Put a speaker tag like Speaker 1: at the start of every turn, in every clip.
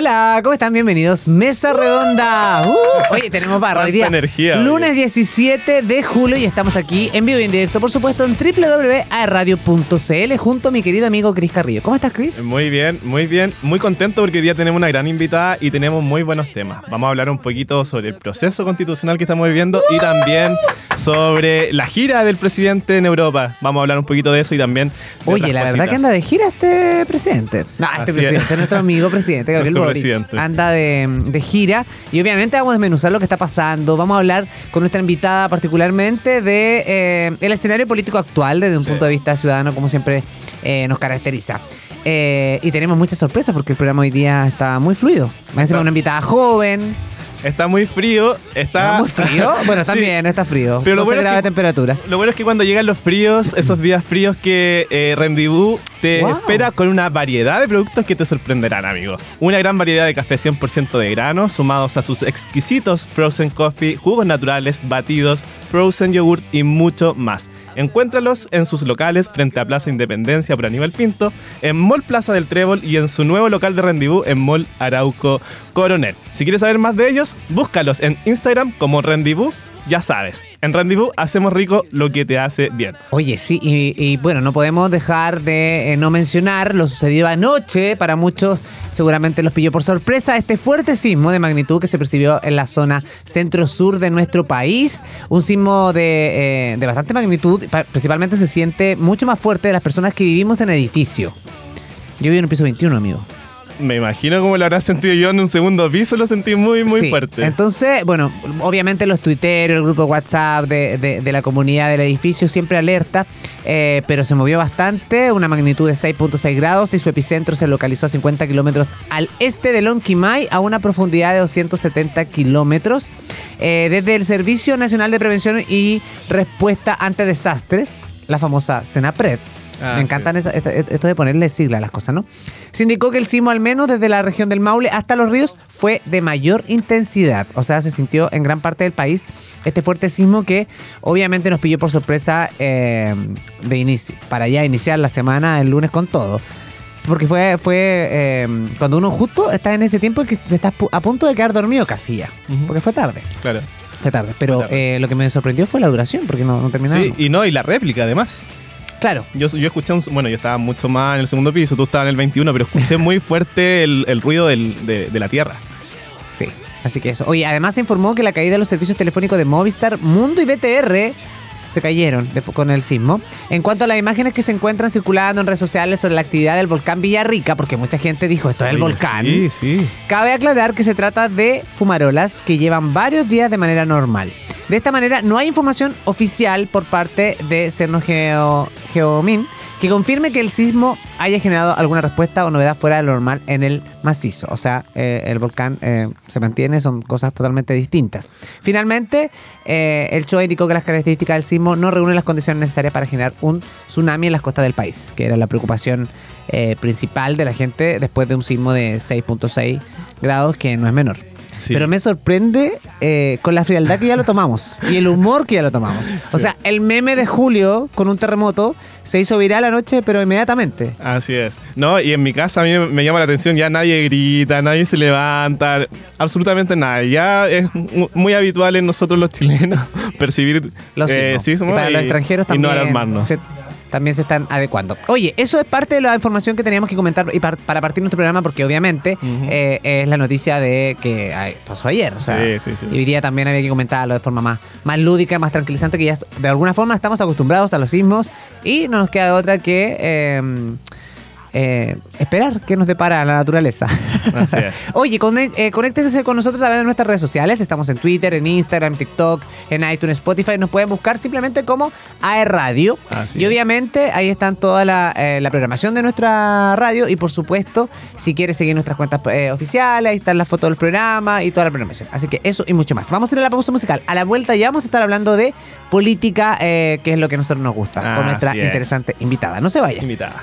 Speaker 1: Hola, ¿cómo están? Bienvenidos. Mesa Redonda. Uh, oye, tenemos barra hoy día.
Speaker 2: Energía,
Speaker 1: Lunes
Speaker 2: oye.
Speaker 1: 17 de julio y estamos aquí en vivo y en directo, por supuesto, en www.radio.cl junto a mi querido amigo Cris Carrillo. ¿Cómo estás, Cris?
Speaker 2: Muy bien, muy bien. Muy contento porque hoy día tenemos una gran invitada y tenemos muy buenos temas. Vamos a hablar un poquito sobre el proceso constitucional que estamos viviendo y también sobre la gira del presidente en Europa. Vamos a hablar un poquito de eso y también. de
Speaker 1: Oye, la verdad
Speaker 2: cositas.
Speaker 1: que anda de gira este presidente. No, este
Speaker 2: Así
Speaker 1: presidente,
Speaker 2: es.
Speaker 1: nuestro amigo presidente, Gabriel
Speaker 2: Nuestro
Speaker 1: Boric.
Speaker 2: presidente.
Speaker 1: Anda de, de gira y obviamente vamos a desmenuzar lo que está pasando. Vamos a hablar con nuestra invitada particularmente de eh, el escenario político actual desde un
Speaker 2: Sí.
Speaker 1: punto de vista ciudadano, como siempre eh, nos caracteriza. Eh, y tenemos muchas sorpresas porque el programa hoy día está muy fluido. Me encima
Speaker 2: Está-
Speaker 1: una invitada joven.
Speaker 2: Está muy frío. Está
Speaker 1: ¿Está muy frío? Bueno,
Speaker 2: Sí.
Speaker 1: también está frío.
Speaker 2: Pero lo
Speaker 1: 12
Speaker 2: bueno es que-
Speaker 1: temperatura.
Speaker 2: Lo bueno es que cuando llegan los fríos, esos días fríos que eh, Rendezvous te
Speaker 1: Wow.
Speaker 2: espera con una variedad de productos que te sorprenderán, amigo. Una gran variedad de café 100% de grano, sumados a sus exquisitos frozen coffee, jugos naturales, batidos, frozen yogurt y mucho más. Encuéntralos en sus locales frente a Plaza Independencia por Aníbal Pinto, en Mall Plaza del Trébol y en su nuevo local de Rendezvous en Mall Arauco Coronel. Si quieres saber más de ellos, búscalos en Instagram como Rendezvous ya sabes, en Rendezvous hacemos rico lo que te hace bien.
Speaker 1: Oye, sí, y, bueno, no podemos dejar de eh, no mencionar lo sucedido anoche. Para muchos, seguramente los pilló por sorpresa. Este fuerte sismo de magnitud que se percibió en la zona centro-sur de nuestro país. Un sismo de, eh, de bastante magnitud. pa- Principalmente se siente mucho más fuerte de las personas que vivimos en edificio. Yo vivo en el piso 21, amigo.
Speaker 2: Me imagino cómo lo habrás sentido yo en un segundo piso, lo sentí muy, muy
Speaker 1: Sí.
Speaker 2: fuerte.
Speaker 1: Entonces, bueno, obviamente los tuiteros, el grupo WhatsApp de, de- de la comunidad del edificio siempre alerta, eh, pero se movió bastante, una magnitud de 6.6 grados y su epicentro se localizó a 50 kilómetros al este de Lonquimay a una profundidad de 270 kilómetros. Eh, desde el Servicio Nacional de Prevención y Respuesta ante Desastres, la famosa CENAPRED,
Speaker 2: Ah,
Speaker 1: me
Speaker 2: sí.
Speaker 1: encantan esa- esta- esto de ponerle sigla a las cosas, ¿no? Se indicó que el sismo, al menos desde la región del Maule hasta los ríos, fue de mayor intensidad. O sea, se sintió en gran parte del país este fuerte sismo que obviamente nos pilló por sorpresa eh, de inici- para ya iniciar la semana el lunes con todo. Porque fue, fue eh, cuando uno justo está en ese tiempo que te estás a punto de quedar dormido casi ya. Porque fue tarde.
Speaker 2: Claro.
Speaker 1: Fue tarde. Pero
Speaker 2: Fue tarde.
Speaker 1: eh, lo que me sorprendió fue la duración, porque no, no terminaron.
Speaker 2: Sí, y no, y la réplica además.
Speaker 1: Claro.
Speaker 2: Yo, yo escuché, un, bueno, yo estaba mucho más en el segundo piso, tú estabas en el 21, pero escuché muy fuerte el, el ruido del- de, de la tierra.
Speaker 1: Sí, así que eso. Oye, además se informó que la caída de los servicios telefónicos de Movistar, Mundo y BTR se cayeron de- con el sismo. En cuanto a las imágenes que se encuentran circulando en redes sociales sobre la actividad del volcán Villarrica, porque mucha gente dijo esto es el volcán,
Speaker 2: Sí, sí.
Speaker 1: cabe aclarar que se trata de fumarolas que llevan varios días de manera normal. De esta manera, no hay información oficial por parte de Cerno Geo, Geomin que confirme que el sismo haya generado alguna respuesta o novedad fuera de lo normal en el macizo. O sea, eh, el volcán eh, se mantiene, son cosas totalmente distintas. Finalmente, eh, el Choa indicó que las características del sismo no reúnen las condiciones necesarias para generar un tsunami en las costas del país, que era la preocupación principal de la gente después de un sismo de 6.6 grados, que no es menor.
Speaker 2: Sí.
Speaker 1: Pero me sorprende eh, con la frialdad que ya lo tomamos y el humor que ya lo tomamos. O
Speaker 2: Sí.
Speaker 1: sea, el meme de Julio con un terremoto se hizo viral anoche, pero inmediatamente.
Speaker 2: Así es. No, y en mi casa a mí me llama la atención, ya nadie grita, nadie se levanta, absolutamente nada. Ya es mu- muy habitual en nosotros los chilenos percibir
Speaker 1: Los
Speaker 2: eh,
Speaker 1: sismos. y para los extranjeros
Speaker 2: y
Speaker 1: también.
Speaker 2: no alarmarnos.
Speaker 1: se- también se están adecuando. Oye, eso es parte de la información que teníamos que comentar y par- para partir nuestro programa, porque obviamente eh, es la noticia de que ay, pasó ayer. O sea,
Speaker 2: Sí, sí, sí.
Speaker 1: Y hoy día también había que comentarlo de forma más, más lúdica, más tranquilizante, que ya de alguna forma estamos acostumbrados a los sismos y no nos queda otra que eh, eh, esperar que nos depara la naturaleza.
Speaker 2: Así es.
Speaker 1: Oye, eh, conéctense con nosotros a través de nuestras redes sociales. Estamos en Twitter, en Instagram, TikTok, en iTunes, Spotify. Nos pueden buscar simplemente como AE Radio.
Speaker 2: Así
Speaker 1: y
Speaker 2: es.
Speaker 1: obviamente ahí están toda la, eh, la programación de nuestra radio. Y por supuesto, si quieres seguir nuestras cuentas eh, oficiales, ahí están las fotos del programa y toda la programación. Así que eso y mucho más. Vamos a ir a la pausa musical. A la vuelta ya vamos a estar hablando de política, eh, que es lo que a nosotros nos gusta, con nuestra
Speaker 2: es.
Speaker 1: interesante invitada. No se vaya.
Speaker 2: Invitada.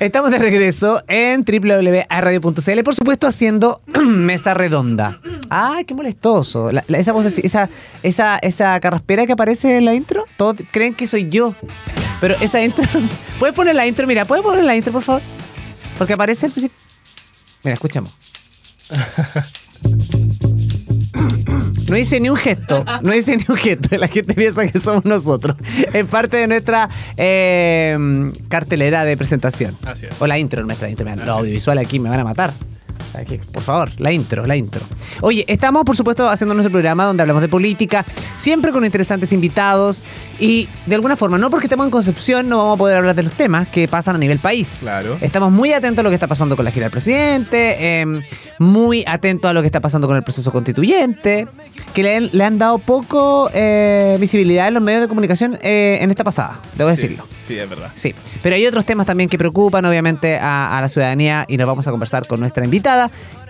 Speaker 1: Estamos de regreso en www.radio.cl, por supuesto haciendo mesa redonda. Ay, qué molestoso. Esa voz esa, esa, esa carraspera que aparece en la intro, todos creen que soy yo. Pero esa intro, ¿puedes poner la intro? Mira, ¿puedes poner la intro, por favor? Porque aparece el. Mira, escuchamos. No hice ni un gesto, no hice ni un gesto. La gente piensa que somos nosotros. Es parte de nuestra eh, cartelera de presentación.
Speaker 2: Así es.
Speaker 1: O la intro, nuestra intro. Mira, Los audiovisuales aquí me van a matar. Aquí, por favor, la intro, la intro. Oye, estamos por supuesto haciendo nuestro programa donde hablamos de política, siempre con interesantes invitados y de alguna forma, no porque estemos en Concepción, no vamos a poder hablar de los temas que pasan a nivel país.
Speaker 2: Claro.
Speaker 1: Estamos muy atentos a lo que está pasando con la gira del presidente, eh, muy atentos a lo que está pasando con el proceso constituyente, que le, le han dado poco eh, visibilidad en los medios de comunicación eh, en esta pasada, debo
Speaker 2: Sí,
Speaker 1: decirlo.
Speaker 2: Sí, es verdad.
Speaker 1: Sí, pero hay otros temas también que preocupan obviamente a, a la ciudadanía y nos vamos a conversar con nuestra invitada.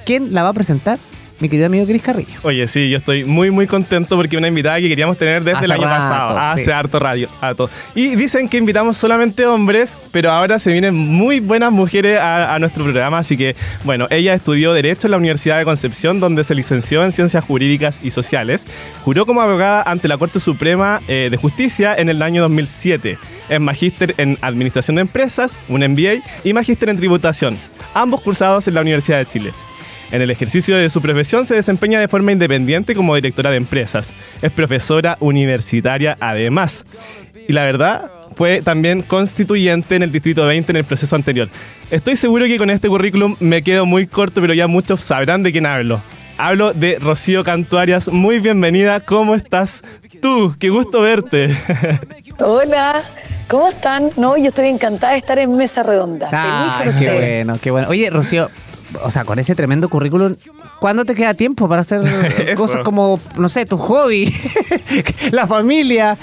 Speaker 1: ¿Quién la va a presentar? Mi querido amigo Cris Carrillo.
Speaker 2: Oye, sí, yo estoy muy, muy contento porque una invitada que queríamos tener desde
Speaker 1: Hace
Speaker 2: el año
Speaker 1: rato,
Speaker 2: pasado. Hace
Speaker 1: sí.
Speaker 2: harto radio. harto. Y dicen que invitamos solamente hombres, pero ahora se vienen muy buenas mujeres a, a nuestro programa. Así que, bueno, ella estudió Derecho en la Universidad de Concepción, donde se licenció en Ciencias Jurídicas y Sociales. Juró como abogada ante la Corte Suprema eh, de Justicia en el año 2007. Es magíster en Administración de Empresas, un MBA, y magíster en Tributación, ambos cursados en la Universidad de Chile. En el ejercicio de su profesión se desempeña de forma independiente como directora de empresas. Es profesora universitaria además. Y la verdad, fue también constituyente en el Distrito 20 en el proceso anterior. Estoy seguro que con este currículum me quedo muy corto, pero ya muchos sabrán de quién hablo. Hablo de Rocío Cantuarias. Muy bienvenida. ¿Cómo estás tú? Qué gusto verte.
Speaker 3: Hola, ¿cómo están? No, yo estoy encantada de estar en Mesa Redonda.
Speaker 1: Ay,
Speaker 3: Feliz por
Speaker 1: qué
Speaker 3: ustedes.
Speaker 1: bueno, qué bueno. Oye, Rocío, o sea, con ese tremendo currículum, ¿cuándo te queda tiempo para hacer cosas como, no sé, tu hobby, la familia,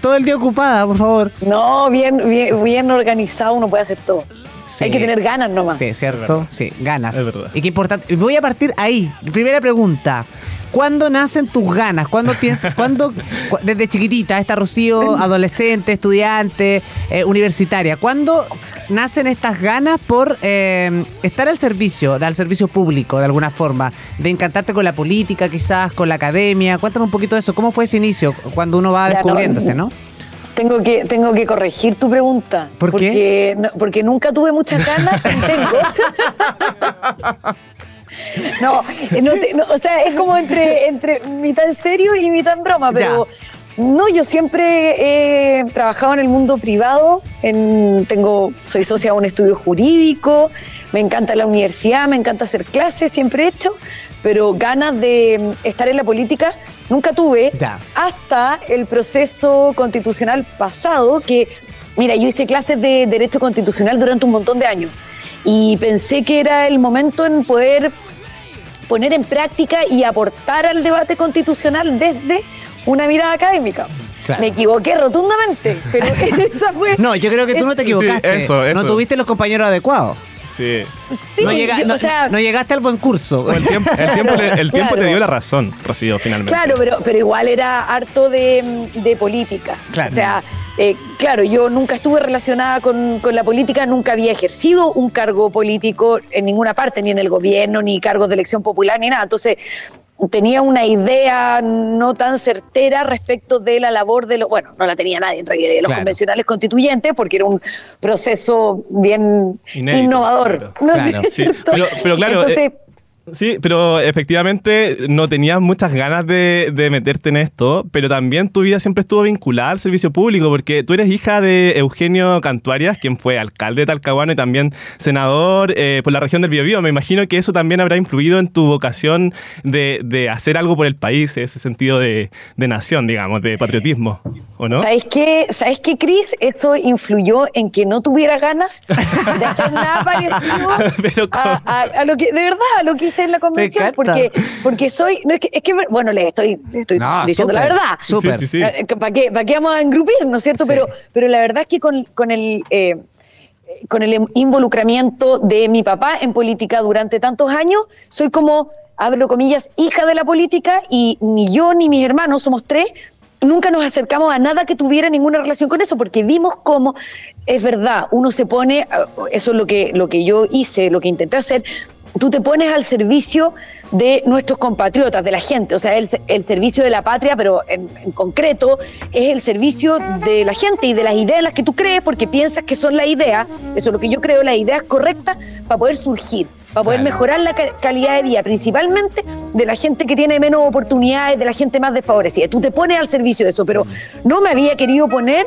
Speaker 1: todo el día ocupada, por favor?
Speaker 3: No, bien, bien, bien organizado, uno puede hacer todo.
Speaker 1: Sí.
Speaker 3: Hay que tener ganas nomás.
Speaker 1: Sí, ¿cierto? Sí, ganas.
Speaker 2: Es verdad.
Speaker 1: Y qué importante. Voy a partir ahí. Primera pregunta. ¿Cuándo nacen tus ganas? ¿Cuándo piensas, cuándo, cu- desde chiquitita, esta Rocío, adolescente, estudiante, eh, universitaria, ¿cuándo nacen estas ganas por eh, estar al servicio, al servicio público de alguna forma, de encantarte con la política, quizás con la academia? Cuéntame un poquito de eso. ¿Cómo fue ese inicio cuando uno va descubriéndose, no?
Speaker 3: Tengo que, tengo que corregir tu pregunta.
Speaker 1: ¿Por
Speaker 3: porque,
Speaker 1: qué?
Speaker 3: no- porque nunca tuve muchas ganas tengo. no, no te- no, o sea, es como entre, entre mitad en serio y mitad en broma, pero no, yo siempre he trabajado en el mundo privado, en, tengo, soy socia de un estudio jurídico, me encanta la universidad, me encanta hacer clases, siempre he hecho, pero ganas de mm, estar en la política nunca tuve
Speaker 1: Ya.
Speaker 3: hasta el proceso constitucional pasado, que, mira, yo hice clases de Derecho Constitucional durante un montón de años y pensé que era el momento en poder poner en práctica y aportar al debate constitucional desde una mirada académica.
Speaker 1: Claro.
Speaker 3: Me equivoqué rotundamente, pero esa fue...
Speaker 1: No, yo creo que tú no te
Speaker 2: Sí,
Speaker 1: equivocaste.
Speaker 2: eso, eso.
Speaker 1: No tuviste los compañeros adecuados.
Speaker 2: Sí.
Speaker 3: Sí,
Speaker 1: no, llega-
Speaker 3: yo-
Speaker 1: no-
Speaker 3: o sea,
Speaker 1: no llegaste al buen curso.
Speaker 2: El tiempo, el tiempo, le- el tiempo
Speaker 3: Claro.
Speaker 2: te dio la razón, Rocío, finalmente.
Speaker 3: Claro, pero, pero igual era harto de, de política.
Speaker 1: Claro.
Speaker 3: O sea, eh, claro, yo nunca estuve relacionada con, con la política, nunca había ejercido un cargo político en ninguna parte, ni en el gobierno, ni cargos de elección popular, ni nada. Entonces, tenía una idea no tan certera respecto de la labor de los, bueno, no la tenía nadie en realidad, de los
Speaker 1: Claro.
Speaker 3: convencionales constituyentes, porque era un proceso bien
Speaker 2: Inédito,
Speaker 3: innovador.
Speaker 1: Claro.
Speaker 2: Sí, pero, pero claro,
Speaker 3: Entonces,
Speaker 2: eh, sí, pero efectivamente no tenías muchas ganas de, de meterte en esto, pero también tu vida siempre estuvo vinculada al servicio público, porque tú eres hija de Eugenio Cantuarias, quien fue alcalde de Talcahuano y también senador eh, por la región del Biobío. Me imagino que eso también habrá influido en tu vocación de, de hacer algo por el país, ese sentido de, de nación, digamos, de patriotismo, ¿o no?
Speaker 3: ¿Sabes qué, ¿Sabes qué, Cris? Eso influyó en que no tuviera ganas de hacer nada parecido a lo que, de verdad, a lo que en la convención. Porque, porque soy, no es que, es que, bueno, le estoy, estoy
Speaker 1: No,
Speaker 3: diciendo la verdad.
Speaker 1: Súper.
Speaker 2: Sí, sí, sí.
Speaker 3: ¿Para qué, para qué vamos a engrupir, no es cierto? Pero, pero la verdad es que con, con el... eh, con el involucramiento de mi papá en política durante tantos años, soy como, abro comillas, hija de la política y ni yo ni mis hermanos, somos tres, nunca nos acercamos a nada que tuviera ninguna relación con eso, porque vimos cómo, es verdad, uno se pone, eso es lo que, lo que yo hice, lo que intenté hacer, tú te pones al servicio de nuestros compatriotas, de la gente, o sea, el, el servicio de la patria, pero en, en, concreto es el servicio de la gente y de las ideas en las que tú crees, porque piensas que son la idea, eso es lo que yo creo, las ideas correctas para poder surgir, para poder
Speaker 2: Claro.
Speaker 3: mejorar la ca- calidad de vida, principalmente de la gente que tiene menos oportunidades, de la gente más desfavorecida. Tú te pones al servicio de eso, pero no me había querido poner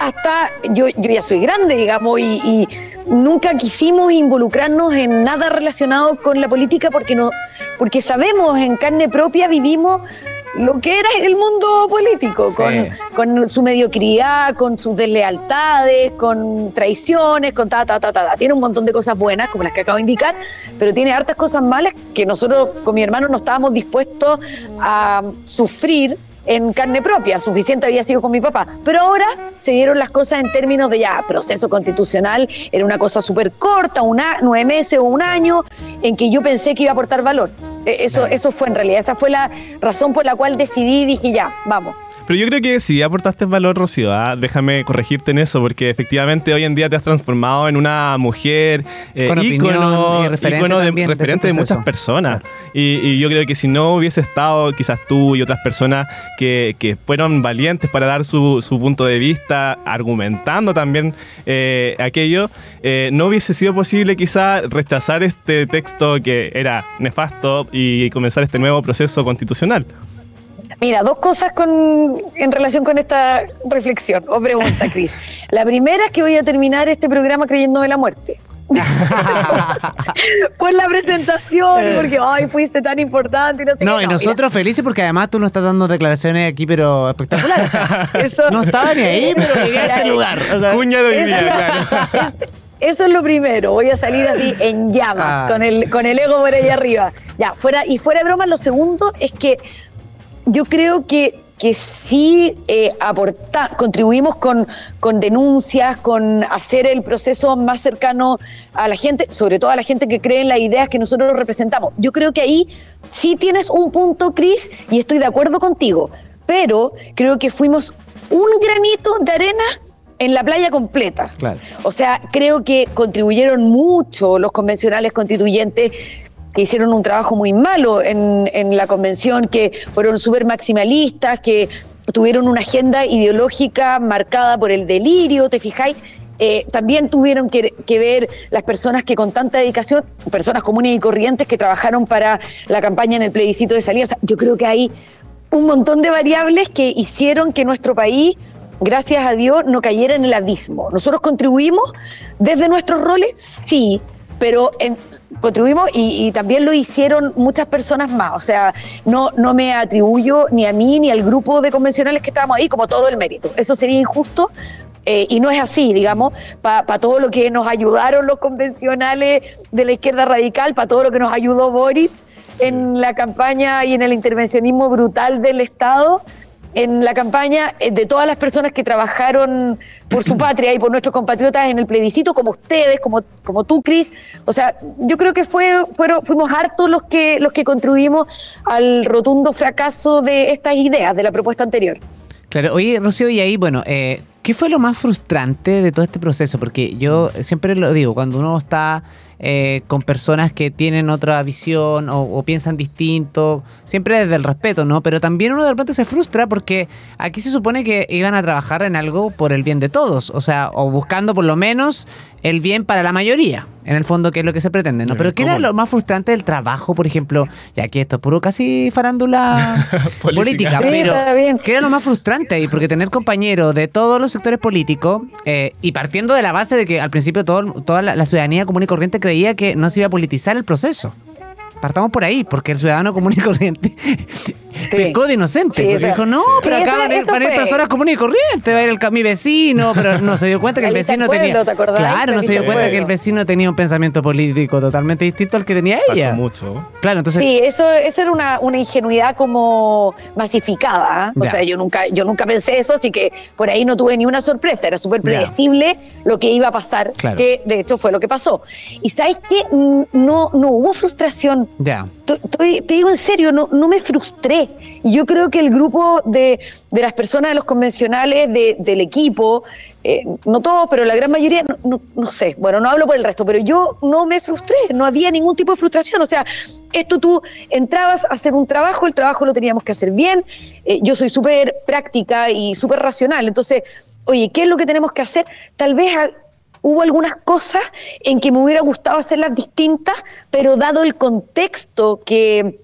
Speaker 3: hasta yo, yo ya soy grande, digamos, y, y nunca quisimos involucrarnos en nada relacionado con la política porque no, porque sabemos en carne propia vivimos lo que era el mundo político,
Speaker 1: Sí.
Speaker 3: con, con su mediocridad, con sus deslealtades, con traiciones, con ta, ta, ta, ta, ta. Tiene un montón de cosas buenas, como las que acabo de indicar, pero tiene hartas cosas malas que nosotros con mi hermano no estábamos dispuestos a sufrir en carne propia, suficiente había sido con mi papá. Pero ahora se dieron las cosas en términos de ya, proceso constitucional, era una cosa súper corta, una, nueve meses o un año, en que yo pensé que iba a aportar valor. Eh, Eso, eso fue en realidad, esa fue la razón por la cual decidí y dije ya, vamos.
Speaker 2: Pero yo creo que sí aportaste valor, Rocío. ¿ah? Déjame corregirte en eso, porque efectivamente hoy en día te has transformado en una mujer eh,
Speaker 1: Con
Speaker 2: ícono,
Speaker 1: referente
Speaker 2: ícono de,
Speaker 1: también
Speaker 2: referente muchas personas. Y, y yo creo que si no hubiese estado quizás tú y otras personas que, que fueron valientes para dar su, su punto de vista, argumentando también eh, aquello, eh, no hubiese sido posible quizás rechazar este texto que era nefasto y comenzar este nuevo proceso constitucional.
Speaker 3: Mira, dos cosas con, en relación con esta reflexión o pregunta, Cris. La primera es que voy a terminar este programa creyéndome la muerte. Por la presentación y porque, ay, fuiste tan importante y no sé
Speaker 1: No,
Speaker 3: qué.
Speaker 1: y nosotros felices porque además tú nos estás dando declaraciones aquí, pero espectaculares.
Speaker 3: Eso,
Speaker 1: no estaba ni ahí, pero llegué a este lugar. O sea,
Speaker 2: Cuña de hoy día, claro.
Speaker 3: este- eso es lo primero. Voy a salir así en llamas,
Speaker 1: Ah.
Speaker 3: con, el, con el ego por ahí arriba. Ya, fuera, y fuera de broma, lo segundo es que yo creo que, que sí eh, aporta- contribuimos con, con denuncias, con hacer el proceso más cercano a la gente, sobre todo a la gente que cree en las ideas que nosotros representamos. Yo creo que ahí sí tienes un punto, Cris, y estoy de acuerdo contigo, pero creo que fuimos un granito de arena en la playa completa.
Speaker 1: Claro.
Speaker 3: O sea, creo que contribuyeron mucho los convencionales constituyentes que hicieron un trabajo muy malo en, la convención, que fueron súper maximalistas, que tuvieron una agenda ideológica marcada por el delirio, ¿te fijáis? Eh, también tuvieron que, que ver las personas que con tanta dedicación, personas comunes y corrientes que trabajaron para la campaña en el plebiscito de salida. O sea, yo creo que hay un montón de variables que hicieron que nuestro país gracias a Dios, no cayera en el abismo. Nosotros contribuimos desde nuestros roles, sí, pero en- contribuimos y, y también lo hicieron muchas personas más. O sea, no, no me atribuyo ni a mí ni al grupo de convencionales que estábamos ahí como todo el mérito. Eso sería injusto. eh, y no es así, digamos, para todo lo que nos ayudaron los convencionales de la izquierda radical, para todo lo que nos ayudó Boric en la campaña y en el intervencionismo brutal del Estado en la campaña eh, de todas las personas que trabajaron por su patria y por nuestros compatriotas en el plebiscito, como ustedes, como, como tú, Cris. O sea, yo creo que fue, fueron, fuimos hartos los que, los que contribuimos al rotundo fracaso de estas ideas, de la propuesta anterior.
Speaker 1: Claro, oye, Rocío, y ahí, bueno, eh, ¿qué fue lo más frustrante de todo este proceso? Porque yo siempre lo digo, cuando uno está eh, con personas que tienen otra visión o, o piensan distinto, siempre desde el respeto, ¿no? Pero también uno de repente se frustra porque aquí se supone que iban a trabajar en algo por el bien de todos, o sea, o buscando por lo menos el bien para la mayoría, en el fondo, que es lo que se pretende, ¿no?
Speaker 2: El
Speaker 1: Pero ¿qué era lo más frustrante del trabajo, por ejemplo? Ya que esto es puro casi farándula
Speaker 2: Política.
Speaker 1: política,
Speaker 3: Sí,
Speaker 1: pero. ¿qué era lo más frustrante ahí? Porque tener compañeros de todos los sectores políticos eh, y partiendo de la base de que al principio todo- toda la, la ciudadanía común y corriente creía que no se iba a politizar el proceso. Partamos por ahí, porque el ciudadano común y corriente pecó de inocente.
Speaker 3: Sí,
Speaker 1: porque dijo, no, pero
Speaker 3: sí,
Speaker 1: acá van a ir,
Speaker 3: eso
Speaker 1: van a ir
Speaker 3: fue.
Speaker 1: personas comunes y corrientes, va a ir el, mi vecino, pero no se dio cuenta que el vecino
Speaker 3: Pueblo,
Speaker 1: tenía...
Speaker 3: ¿te acordás?
Speaker 1: Claro, no se dio cuenta que el vecino tenía un pensamiento político totalmente distinto al que tenía ella.
Speaker 2: Pasó mucho.
Speaker 1: Claro, entonces...
Speaker 3: Sí, eso, eso era una, una ingenuidad como masificada. ¿ah? O
Speaker 1: Ya.
Speaker 3: sea, yo nunca, yo nunca pensé eso, así que por ahí no tuve ni una sorpresa. Era súper
Speaker 1: Ya.
Speaker 3: predecible lo que iba a pasar,
Speaker 1: Claro.
Speaker 3: que de hecho fue lo que pasó. Y sabes qué, Mm, no, no hubo frustración
Speaker 1: Ya.
Speaker 3: Te digo en serio, no, no me frustré. Yo creo que el grupo de, de las personas de los convencionales de- del equipo, eh, no todos, pero la gran mayoría, no, no- no sé, bueno, no hablo por el resto, pero yo no me frustré, no había ningún tipo de frustración. O sea, esto tú entrabas a hacer un trabajo, el trabajo lo teníamos que hacer bien. eh, yo soy súper práctica y súper racional. Entonces, oye, ¿qué es lo que tenemos que hacer? Tal vez hubo algunas cosas en que me hubiera gustado hacerlas distintas, pero dado el contexto que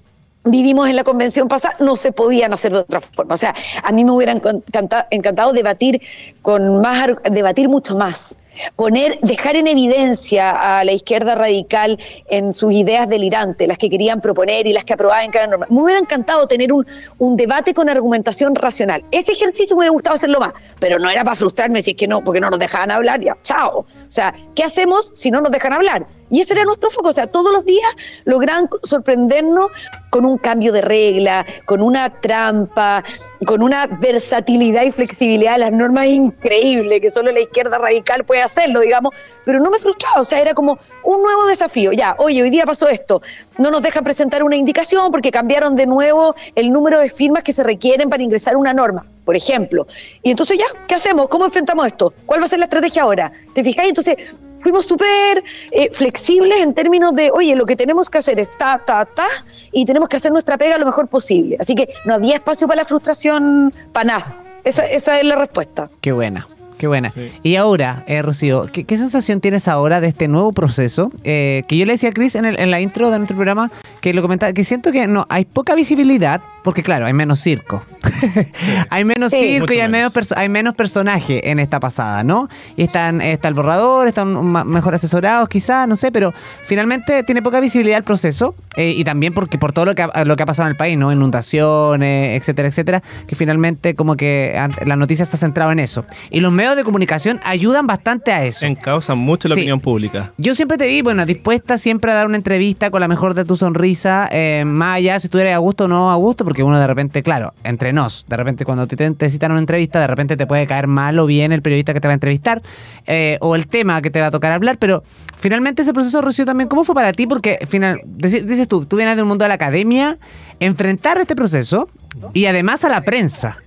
Speaker 3: vivimos en la convención pasada, no se podían hacer de otra forma. O sea, a mí me hubiera encanta- encantado debatir con más, debatir mucho más. Poner, dejar en evidencia a la izquierda radical en sus ideas delirantes, las que querían proponer y las que aprobaban en cada norma. Me hubiera encantado tener un, un debate con argumentación racional. Ese ejercicio me hubiera gustado hacerlo más, pero no era para frustrarme si es que no, porque no nos dejaban hablar, ya, chao. O sea, ¿qué hacemos si no nos dejan hablar? Y ese era nuestro foco. O sea, todos los días logran sorprendernos con un cambio de regla, con una trampa, con una versatilidad y flexibilidad de las normas increíble, que solo la izquierda radical puede hacerlo, digamos. Pero no me frustraba. O sea, era como un nuevo desafío. Ya, oye, hoy día pasó esto. No nos dejan presentar una indicación porque cambiaron de nuevo el número de firmas que se requieren para ingresar una norma, por ejemplo. Y entonces ya, ¿qué hacemos? ¿Cómo enfrentamos esto? ¿Cuál va a ser la estrategia ahora? ¿Te fijáis? Entonces fuimos súper eh, flexibles en términos de, oye, lo que tenemos que hacer es ta, ta, ta, y tenemos que hacer nuestra pega lo mejor posible. Así que no había espacio para la frustración, para nada. Esa, esa es la respuesta.
Speaker 1: Qué buena. Qué buena.
Speaker 2: Sí.
Speaker 1: Y ahora, eh, Rocío, ¿qué, qué sensación tienes ahora de este nuevo proceso? Eh, que yo le decía a Chris en, el- en la intro de nuestro programa, que lo comentaba, que siento que no hay poca visibilidad, porque claro, hay menos circo. hay menos
Speaker 3: Sí.
Speaker 1: circo y hay menos,
Speaker 2: menos.
Speaker 1: hay menos personaje en esta pasada, ¿no? Y están, está el borrador, están mejor asesorados quizás, no sé, pero finalmente tiene poca visibilidad el proceso eh, y también porque por todo lo que, ha, lo que ha pasado en el país, ¿no? Inundaciones, etcétera, etcétera, que finalmente como que la noticia está centrada en eso. Y los medios de comunicación ayudan bastante a eso.
Speaker 2: Encausan mucho la
Speaker 1: Sí.
Speaker 2: opinión pública.
Speaker 1: Yo siempre te vi, bueno, dispuesta siempre a dar una entrevista con la mejor de tu sonrisa, eh, más allá si tú eres a gusto o no a gusto, porque uno de repente, claro, entre nos, de repente cuando te, te citan una entrevista, de repente te puede caer mal o bien el periodista que te va a entrevistar, eh, o el tema que te va a tocar hablar, pero finalmente ese proceso, Rocío, también, ¿cómo fue para ti? Porque final, dices tú, tú vienes del mundo de la academia, enfrentar este proceso y además a la prensa.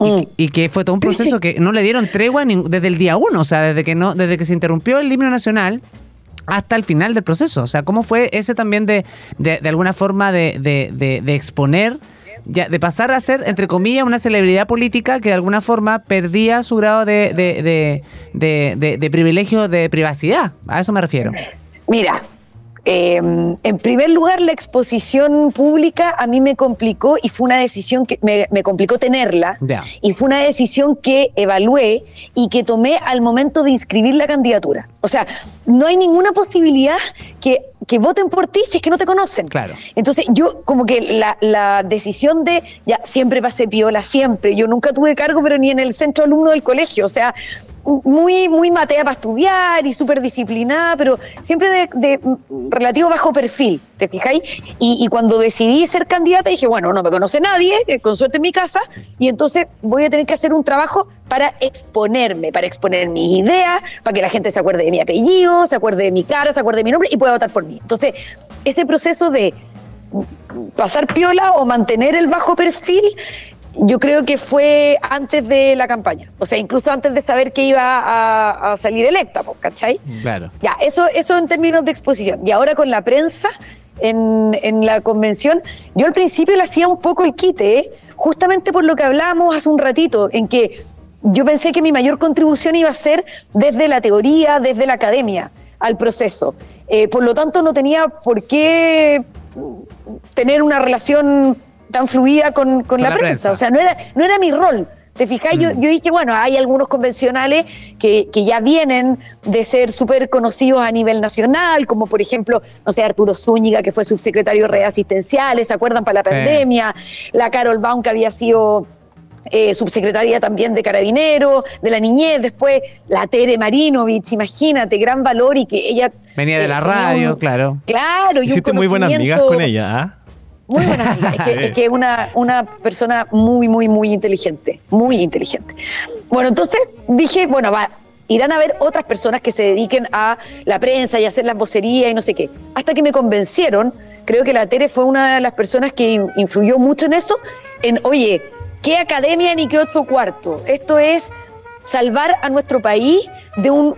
Speaker 1: Y,
Speaker 3: Mm.
Speaker 1: que- y que fue todo un proceso que no le dieron tregua ni- desde el día uno, o sea, desde que no, desde que se interrumpió el himno nacional hasta el final del proceso. O sea, ¿cómo fue ese también de, de, de alguna forma de, de, de- de exponer, ya, de pasar a ser, entre comillas, una celebridad política que de alguna forma perdía su grado de, de, de, de- de- de privilegio de privacidad? A eso me refiero.
Speaker 3: Mira, eh, en primer lugar, la exposición pública a mí me complicó y fue una decisión que me, me complicó tenerla. Y fue una decisión que evalué y que tomé al momento de inscribir la candidatura. O sea, no hay ninguna posibilidad que, que voten por ti si es que no te conocen.
Speaker 1: Claro.
Speaker 3: Entonces, yo como que la, la decisión de, ya, siempre pasé piola, siempre. Yo nunca tuve cargo, pero ni en el centro alumno del colegio. O sea, muy, muy matea para estudiar y súper disciplinada, pero siempre de, relativo bajo perfil, ¿te fijáis? Y, y cuando decidí ser candidata dije, bueno, no me conoce nadie, eh, con suerte en mi casa, y entonces voy a tener que hacer un trabajo para exponerme, para exponer mis ideas, para que la gente se acuerde de mi apellido, se acuerde de mi cara, se acuerde de mi nombre y pueda votar por mí. Entonces, este proceso de pasar piola o mantener el bajo perfil, yo creo que fue antes de la campaña. O sea, incluso antes de saber que iba a, a salir electa, ¿cachai?
Speaker 1: Claro.
Speaker 3: Ya, eso, eso en términos de exposición. Y ahora con la prensa en, en la convención, yo al principio le hacía un poco el quite, ¿eh? justamente por lo que hablábamos hace un ratito, en que yo pensé que mi mayor contribución iba a ser desde la teoría, desde la academia al proceso. Eh, por lo tanto, no tenía por qué tener una relación tan fluida con, con la,
Speaker 1: la
Speaker 3: prensa.
Speaker 1: prensa.
Speaker 3: O sea, no era, no era mi rol. ¿Te fijas? Yo, yo dije, bueno, hay algunos convencionales que, que ya vienen de ser súper conocidos a nivel nacional, como por ejemplo, no sé, Arturo Zúñiga, que fue subsecretario de redes asistenciales, ¿se acuerdan? Para la
Speaker 1: Sí.
Speaker 3: pandemia, la Carol Baum, que había sido eh, subsecretaria también de Carabineros, de la niñez, después la Tere Marinovich, imagínate, gran valor y que ella...
Speaker 1: Venía de
Speaker 3: eh,
Speaker 1: la radio,
Speaker 3: un-
Speaker 1: claro.
Speaker 3: Claro, y un
Speaker 2: Hiciste muy buenas amigas con ella, ¿ah?
Speaker 3: Muy buena amiga. Es que, es que una, una persona muy, muy, muy inteligente. Muy inteligente. Bueno, entonces dije, bueno, va, irán a ver otras personas que se dediquen a la prensa y hacer las vocerías y no sé qué. Hasta que me convencieron creo que la Tere fue una de las personas que in- influyó mucho en eso, en, oye, ¿qué academia ni qué ocho cuarto? Esto es salvar a nuestro país de un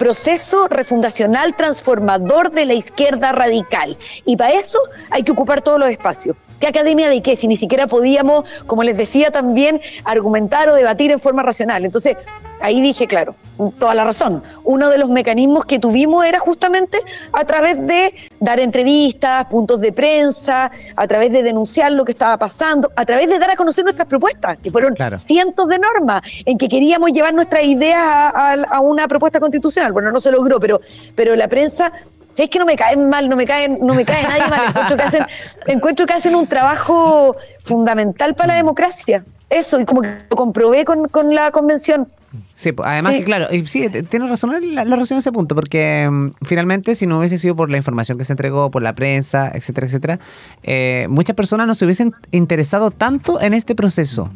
Speaker 3: proceso refundacional transformador de la izquierda radical. Y para eso hay que ocupar todos los espacios. ¿Qué academia de qué? Si ni siquiera podíamos, como les decía también, argumentar o debatir en forma racional. Entonces, ahí dije, claro, toda la razón. Uno de los mecanismos que tuvimos era justamente a través de dar entrevistas, puntos de prensa, a través de denunciar lo que estaba pasando, a través de dar a conocer nuestras propuestas, que fueron
Speaker 1: Claro.
Speaker 3: cientos de normas en que queríamos llevar nuestras ideas a, a- a una propuesta constitucional. Bueno, no se logró, pero, pero la prensa, si es que no me caen mal, no me caen, no me cae nadie mal, encuentro que hacen, encuentro que hacen un trabajo fundamental para la democracia. Eso, y como que lo comprobé con, con la convención.
Speaker 1: Sí, pues, además
Speaker 3: Sí.
Speaker 1: que claro, y sí, tienes razón la, la razón en ese punto, porque mm, finalmente si no hubiese sido por la información que se entregó, por la prensa, etcétera, etcétera, eh, muchas personas no se hubiesen interesado tanto en este proceso.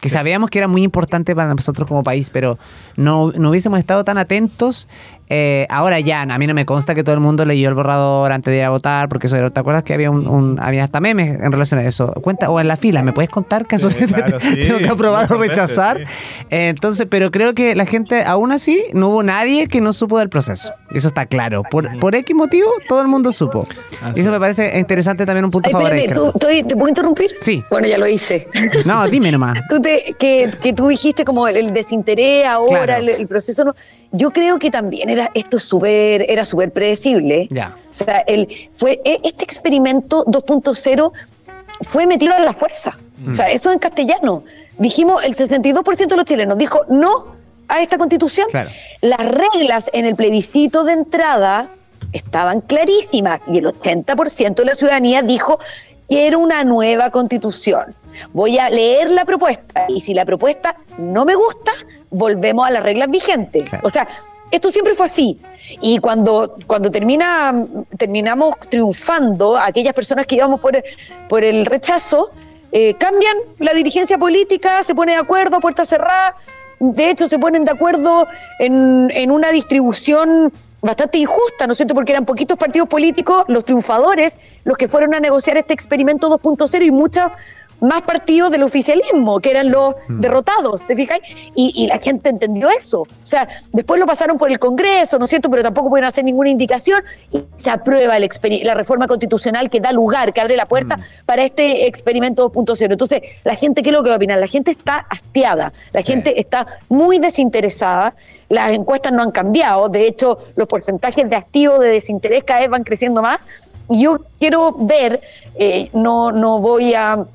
Speaker 1: Que sabíamos que era muy importante para nosotros como país, pero no, no hubiésemos estado tan atentos. Eh, ahora ya, a mí no me consta que todo el mundo leyó el borrador antes de ir a votar, porque eso era, ¿te acuerdas que había un, un- había hasta memes en relación a eso? Cuenta, o en la fila, ¿me puedes contar caso
Speaker 2: Sí, claro, sí,
Speaker 1: tengo que aprobar o rechazar?
Speaker 2: sí.
Speaker 1: Eh, Entonces, pero creo que la gente, aún así, no hubo nadie que no supo del proceso. Eso está claro. Por, por X motivo, todo el mundo supo.
Speaker 2: Así
Speaker 1: y eso me parece interesante también un punto
Speaker 3: Ay,
Speaker 1: favorable.
Speaker 3: espérame, ¿tú- estoy- ¿te puedo interrumpir?
Speaker 1: Sí.
Speaker 3: Bueno, ya lo hice.
Speaker 1: No, dime nomás.
Speaker 3: Tú te- que, que tú dijiste como el, el desinterés ahora,
Speaker 1: Claro.
Speaker 3: el, el proceso. No, yo creo que también era esto es súper era súper predecible.
Speaker 1: Ya.
Speaker 3: O sea, el, fue, e- este experimento 2.0 fue metido a la fuerza. O sea, eso en castellano. Dijimos, el 62% de los chilenos dijo no a esta constitución.
Speaker 1: Claro.
Speaker 3: Las reglas en el plebiscito de entrada estaban clarísimas y el 80% de la ciudadanía dijo quiero una nueva constitución. Voy a leer la propuesta y si la propuesta no me gusta, volvemos a las reglas vigentes.
Speaker 1: Claro.
Speaker 3: O sea, esto siempre fue así. Y cuando, cuando termina, terminamos triunfando, aquellas personas que íbamos por, por el rechazo, eh, cambian la dirigencia política, se pone de acuerdo a puerta cerrada. De hecho, se ponen de acuerdo en, en una distribución bastante injusta, ¿no es cierto? Porque eran poquitos partidos políticos, los triunfadores, los que fueron a negociar este experimento 2.0 y muchos más partidos del oficialismo, que eran los derrotados, ¿te fijas? Y, y la gente entendió eso. O sea, después lo pasaron por el Congreso, ¿no es cierto? Pero tampoco pueden hacer ninguna indicación y se aprueba el la reforma constitucional que da lugar, que abre la puerta para este experimento 2.0. Entonces, la gente, ¿qué es lo que va a opinar? La gente está hastiada, la gente está muy desinteresada. Las encuestas no han cambiado, de hecho, los porcentajes de hastío, de desinterés cada vez van creciendo más. Y yo quiero ver, eh, no, no voy a,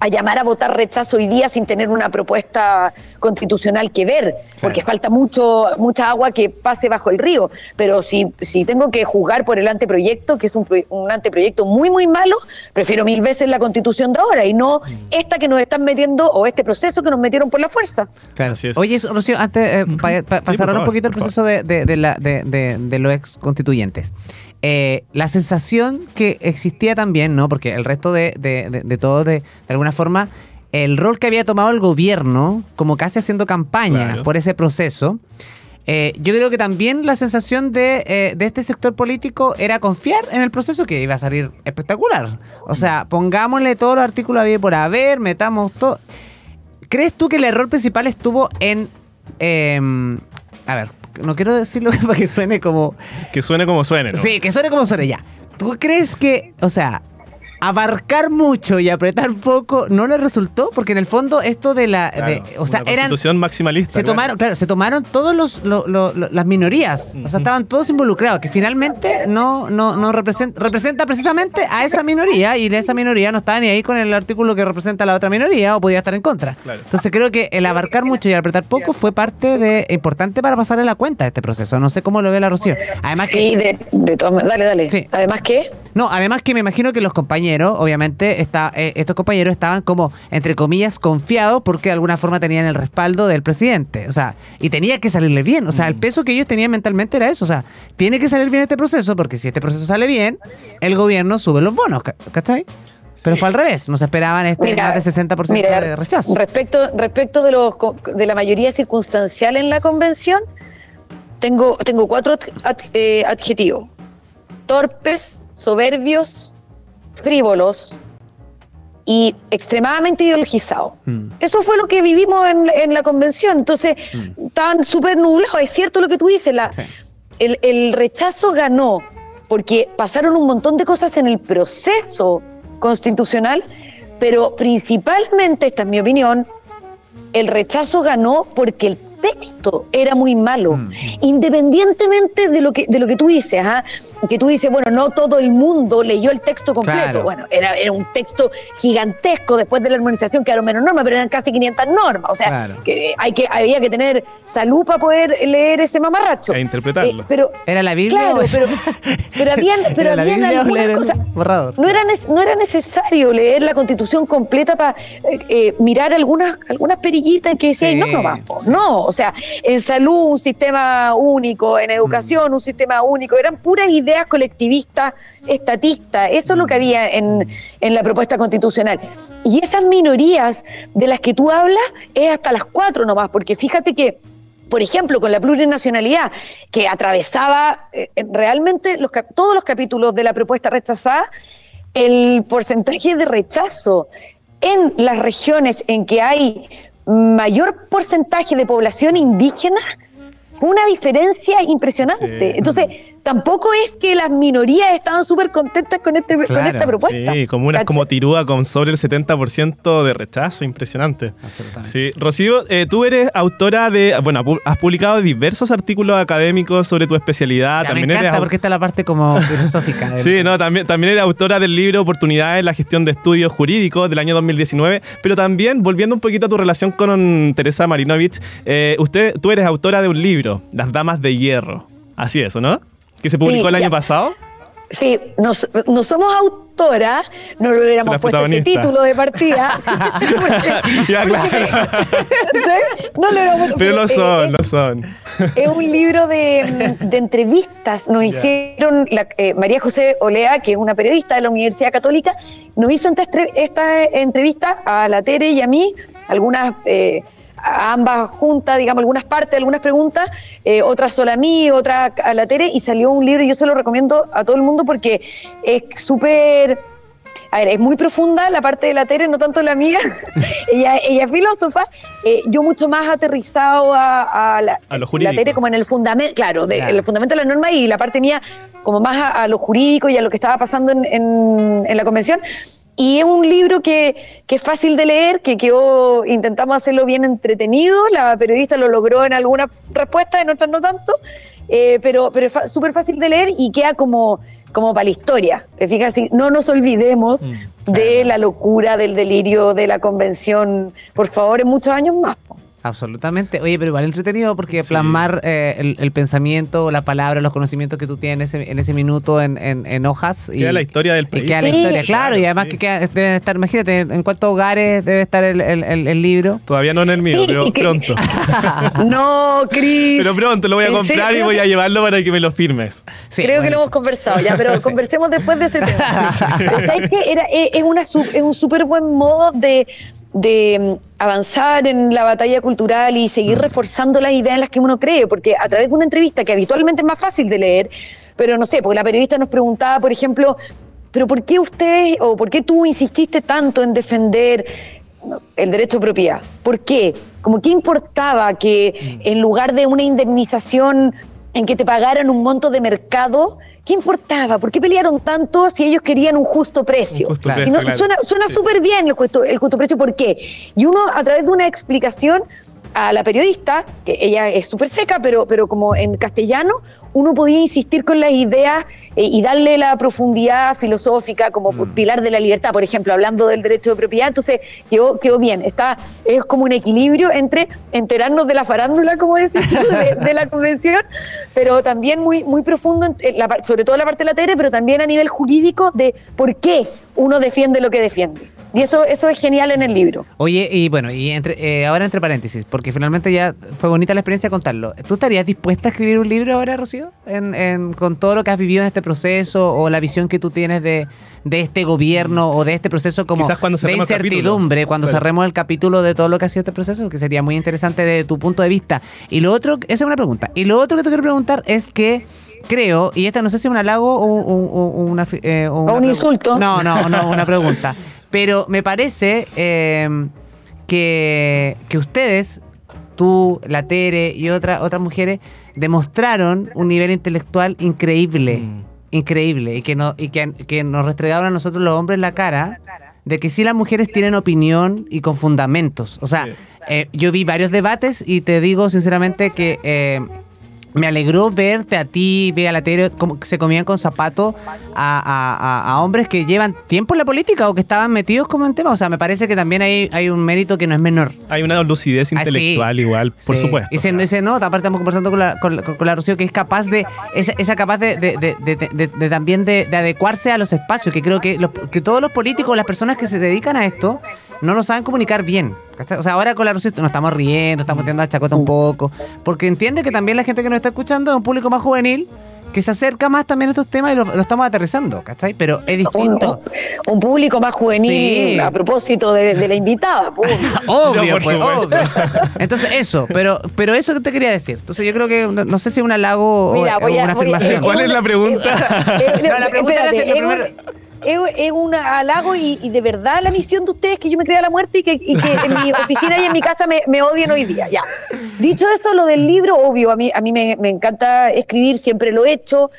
Speaker 3: a llamar a votar rechazo hoy día sin tener una propuesta constitucional que ver, porque falta mucho, mucha agua que pase bajo el río. Pero si, si tengo que juzgar por el anteproyecto, que es un, un anteproyecto muy, muy malo, prefiero mil veces la constitución de ahora y no esta que nos están metiendo o este proceso que nos metieron por la fuerza.
Speaker 1: Claro.
Speaker 2: Así es.
Speaker 1: Oye, eso, Rocío, antes, eh, para cerrar un poquito el proceso de, de- de la- de- de- de los ex constituyentes. Eh, la sensación que existía también, ¿no? Porque el resto de, de, de- de todo, de, alguna forma, el rol que había tomado el gobierno, como casi haciendo campaña
Speaker 2: Claro.
Speaker 1: por ese proceso, eh, yo creo que también la sensación de, eh, de este sector político era confiar en el proceso que iba a salir espectacular. O sea, pongámosle todos los artículos a por haber, metamos todo. ¿Crees tú que el error principal estuvo en... em, a ver, no quiero decirlo para que suene como...
Speaker 2: Que suene como suene, ¿no?
Speaker 1: Sí, que suene como suene ya. ¿Tú crees que, o sea, abarcar mucho y apretar poco no le resultó? Porque en el fondo esto de la...
Speaker 2: Claro,
Speaker 1: de- o sea,
Speaker 2: una
Speaker 1: eran...
Speaker 2: constitución maximalista.
Speaker 1: Se
Speaker 2: claro.
Speaker 1: tomaron, claro, se tomaron todos los, lo- lo- lo- las minorías, o sea, estaban todos involucrados, que finalmente no, no, no representa, representa precisamente a esa minoría y de esa minoría no estaba ni ahí con el artículo que representa a la otra minoría o podía estar en contra.
Speaker 2: Claro.
Speaker 1: Entonces creo que el abarcar mucho y apretar poco fue parte de importante para pasarle la cuenta a este proceso. No sé cómo lo ve la Rocío. Además que
Speaker 3: Sí, de, de todas maneras. Dale, dale.
Speaker 1: Sí.
Speaker 3: Además, ¿qué?
Speaker 1: No, además que me imagino que los compañeros, obviamente, está, eh, estos compañeros estaban como, entre comillas, confiados porque de alguna forma tenían el respaldo del presidente. O sea, y tenía que salirle bien. O sea, el peso que ellos tenían mentalmente era eso. O sea, tiene que salir bien este proceso porque si este proceso sale bien, el gobierno sube los bonos, ¿ca- ¿cachai? Pero fue al revés. Nos esperaban este más de 60%
Speaker 3: mira,
Speaker 1: de rechazo.
Speaker 3: Respecto, respecto de, los, de la mayoría circunstancial en la convención, tengo, tengo cuatro ad- ad- eh, adjetivos. Torpes, soberbios frívolos y extremadamente ideologizados.
Speaker 1: Mm.
Speaker 3: Eso fue lo que vivimos en, en la convención. Entonces, estaban súper nublados. Es cierto lo que tú dices, la,
Speaker 1: Sí.
Speaker 3: el, el rechazo ganó porque pasaron un montón de cosas en el proceso constitucional, pero principalmente, esta es mi opinión, el rechazo ganó porque el texto era muy malo,
Speaker 1: Mm.
Speaker 3: independientemente de lo que de lo que tú dices, ¿ah? que tú dices, bueno, no todo el mundo leyó el texto completo,
Speaker 1: Claro.
Speaker 3: bueno, era, era un texto gigantesco después de la armonización quedaron menos normas, pero eran casi 500 normas, o sea,
Speaker 1: Claro.
Speaker 3: que hay que había que tener salud para poder leer ese mamarracho.
Speaker 2: E interpretarlo.
Speaker 3: Eh, pero
Speaker 1: ¿Era la Biblia?
Speaker 3: Claro,
Speaker 1: o-
Speaker 3: pero, pero habían, pero
Speaker 1: ¿Era la
Speaker 3: habían algunas cosas.
Speaker 1: borrador?
Speaker 3: No era, no era necesario leer la constitución completa para mirar algunas, algunas perillitas que decían,
Speaker 1: Sí,
Speaker 3: no, no, va, po".
Speaker 1: sí.
Speaker 3: no. O sea, en salud un sistema único, en educación un sistema único, eran puras ideas colectivistas, estatistas. Eso es lo que había en, en la propuesta constitucional. Y esas minorías de las que tú hablas es hasta las cuatro nomás, porque fíjate que por ejemplo, con la plurinacionalidad, que atravesaba eh, realmente todos los capítulos de la propuesta rechazada, el porcentaje de rechazo en las regiones en que hay mayor porcentaje de población indígena, una diferencia impresionante.
Speaker 2: Sí.
Speaker 3: Entonces, tampoco es que las minorías estaban súper contentas con, este, con esta propuesta.
Speaker 2: Sí, comunas
Speaker 3: ¿Cachai?
Speaker 2: como Tirúa con sobre el 70% de rechazo, impresionante. Sí, Rocío, eh, tú eres autora de, bueno, has publicado diversos artículos académicos sobre tu especialidad.
Speaker 1: Ya, me
Speaker 2: también
Speaker 1: encanta
Speaker 2: eres au-
Speaker 1: porque está la parte como filosófica. del-
Speaker 2: Sí, no, también, también eres autora del libro Oportunidades en la gestión de estudios jurídicos del año 2019, pero también, volviendo un poquito a tu relación con Teresa Marinovich, eh, usted, tú eres autora de un libro, Las Damas de Hierro. Así es, ¿o ¿no? Que se publicó
Speaker 3: Sí,
Speaker 2: el año
Speaker 3: ya.
Speaker 2: pasado.
Speaker 3: Sí, no, no somos autoras, no le hubiéramos
Speaker 2: las
Speaker 3: puesto ese título de partida. porque-
Speaker 2: Ya,
Speaker 3: porque-
Speaker 2: claro.
Speaker 3: no le hubiéramos puesto-
Speaker 2: Pero lo son,
Speaker 3: es-
Speaker 2: lo son.
Speaker 3: Es un libro de, de entrevistas. Nos hicieron, la- eh, María José Olea, que es una periodista de la Universidad Católica, nos hizo esta, esta entrevista a la Tere y a mí, algunas, eh, ambas juntas, digamos, algunas partes, algunas preguntas, eh, otras solo a mí, otras a la Tere, y salió un libro, y yo se lo recomiendo a todo el mundo porque es súper... A ver, es muy profunda la parte de la Tere, no tanto la mía. ella, ella es filósofa. eh, yo mucho más aterrizado a, a la,
Speaker 2: A lo
Speaker 3: la
Speaker 2: jurídico.
Speaker 3: Tere como en el fundamento, claro, de-
Speaker 1: Claro.
Speaker 3: el fundamento de la norma y la parte mía como más a, a lo jurídico y a lo que estaba pasando en, en- en la convención. Y es un libro que, que es fácil de leer, que quedó, intentamos hacerlo bien entretenido, la periodista lo logró en algunas respuestas, en otras no tanto, eh, pero, pero es súper fácil de leer y queda como, como para la historia. ¿Te fijas? No nos olvidemos de la locura, del delirio de la convención, por favor, en muchos años más.
Speaker 1: Absolutamente. Oye, pero igual entretenido porque plasmar eh, el, el pensamiento, la palabra, los conocimientos que tú tienes en, en ese minuto en, en- en hojas.
Speaker 2: Queda la historia del
Speaker 1: Y
Speaker 2: país.
Speaker 1: queda la
Speaker 3: Sí,
Speaker 1: historia, claro. y además
Speaker 2: sí.
Speaker 1: que queda, debe estar, imagínate, en cuántos hogares debe estar el, el- el- el libro.
Speaker 2: Todavía no en el mío,
Speaker 3: Sí,
Speaker 2: pero
Speaker 3: y
Speaker 2: pronto.
Speaker 3: No, Cris.
Speaker 2: Pero pronto lo voy a
Speaker 3: ¿En
Speaker 2: comprar
Speaker 3: serio?
Speaker 2: y voy a llevarlo para que me lo firmes.
Speaker 1: Sí,
Speaker 3: Creo que lo hemos conversado ya, pero conversemos después de ese tema. Pero ¿sabes qué? Era, es, es una, su- es un súper buen modo de, de mm, avanzar en la batalla cultural y seguir reforzando las ideas en las que uno cree, porque a través de una entrevista que habitualmente es más fácil de leer, pero no sé, porque la periodista nos preguntaba, por ejemplo, pero ¿por qué usted o por qué tú insististe tanto en defender el derecho de propiedad? ¿Por qué? Como qué importaba que en lugar de una indemnización en que te pagaran un monto de mercado, ¿qué importaba? ¿Por qué pelearon tanto si ellos querían un justo precio?
Speaker 2: Un justo
Speaker 1: Claro.
Speaker 3: Si no,
Speaker 2: claro.
Speaker 3: Suena, suena
Speaker 2: Sí.
Speaker 3: súper bien el justo, el justo precio, ¿por qué? Y uno, a través de una explicación a la periodista, que ella es súper seca, pero, pero como en castellano, uno podía insistir con las ideas eh, y darle la profundidad filosófica como
Speaker 2: Mm.
Speaker 3: pilar de la libertad, por ejemplo, hablando del derecho de propiedad. Entonces, quedó, quedó bien. Está, es como un equilibrio entre enterarnos de la farándula, como decís de, de la convención, pero también muy, muy profundo, en- en la sobre todo la parte de la tele, pero también a nivel jurídico de por qué uno defiende lo que defiende. Y eso, eso es genial en el libro.
Speaker 1: Oye, y bueno, y entre, eh, ahora entre paréntesis, porque finalmente ya fue bonita la experiencia de contarlo. ¿Tú estarías dispuesta a escribir un libro ahora, Rocío? En, en- con todo lo que has vivido en este proceso o la visión que tú tienes de, de este gobierno o de este proceso como
Speaker 2: Quizás cuando
Speaker 1: de
Speaker 2: cerremos el capítulo.
Speaker 1: incertidumbre, cuando cerremos el capítulo de todo lo que ha sido este proceso, que sería muy interesante desde tu punto de vista. Y lo otro, esa es una pregunta. Y lo otro que te quiero preguntar es que creo, y esta no sé si es un halago o, o- o una, fi- eh, o una
Speaker 3: un insulto.
Speaker 1: No, no, no, una pregunta. Pero me parece eh, que, que ustedes, tú, la Tere y otra, otras mujeres, demostraron un nivel intelectual increíble.
Speaker 2: Mm.
Speaker 1: Increíble. Y que, no, y que, que nos restregaron a nosotros los hombres la cara de que sí las mujeres tienen opinión y con fundamentos. O sea,
Speaker 2: Sí.
Speaker 1: eh, yo vi varios debates y te digo sinceramente que eh, me alegró verte a ti, ver a la tele, como que se comían con zapatos a, a- a- a hombres que llevan tiempo en la política o que estaban metidos como en tema. O sea, me parece que también hay, hay un mérito que no es menor.
Speaker 2: Hay una lucidez
Speaker 1: Ah, sí.
Speaker 2: intelectual igual, por
Speaker 1: Sí.
Speaker 2: supuesto.
Speaker 1: Y se, se nota, aparte estamos conversando con la, con, la- con la Rocío, que es capaz de, esa, esa capaz de, de- también de, de adecuarse a los espacios, que creo que, los- que todos los políticos, las personas que se dedican a esto, no lo saben comunicar bien. O sea, ahora con la Rocío nos estamos riendo, estamos tirando la chacota un poco, porque entiende que también la gente que nos está escuchando es un público más juvenil, que se acerca más también a estos temas y lo, lo estamos aterrizando, ¿cachai? Pero es distinto.
Speaker 3: un público más juvenil
Speaker 1: Sí.
Speaker 3: a propósito de, de la invitada. pues.
Speaker 1: Obvio, pues, obvio. Entonces, eso, pero, pero eso que te quería decir. Entonces, yo creo que no, no sé si es un halago
Speaker 3: Mira,
Speaker 1: o, o
Speaker 3: voy a-
Speaker 1: una
Speaker 3: voy a-
Speaker 1: afirmación.
Speaker 2: ¿Cuál es la pregunta?
Speaker 3: Eh,
Speaker 1: No, la pregunta era si lo
Speaker 3: es,
Speaker 1: primero-
Speaker 3: un, es- es un halago y, y de verdad la misión de ustedes es que yo me crea la muerte y que, y que en mi oficina y en mi casa me, me odien hoy día. Ya. Dicho eso, lo del libro, obvio, a mí, a mí me, me encanta escribir, siempre lo he hecho.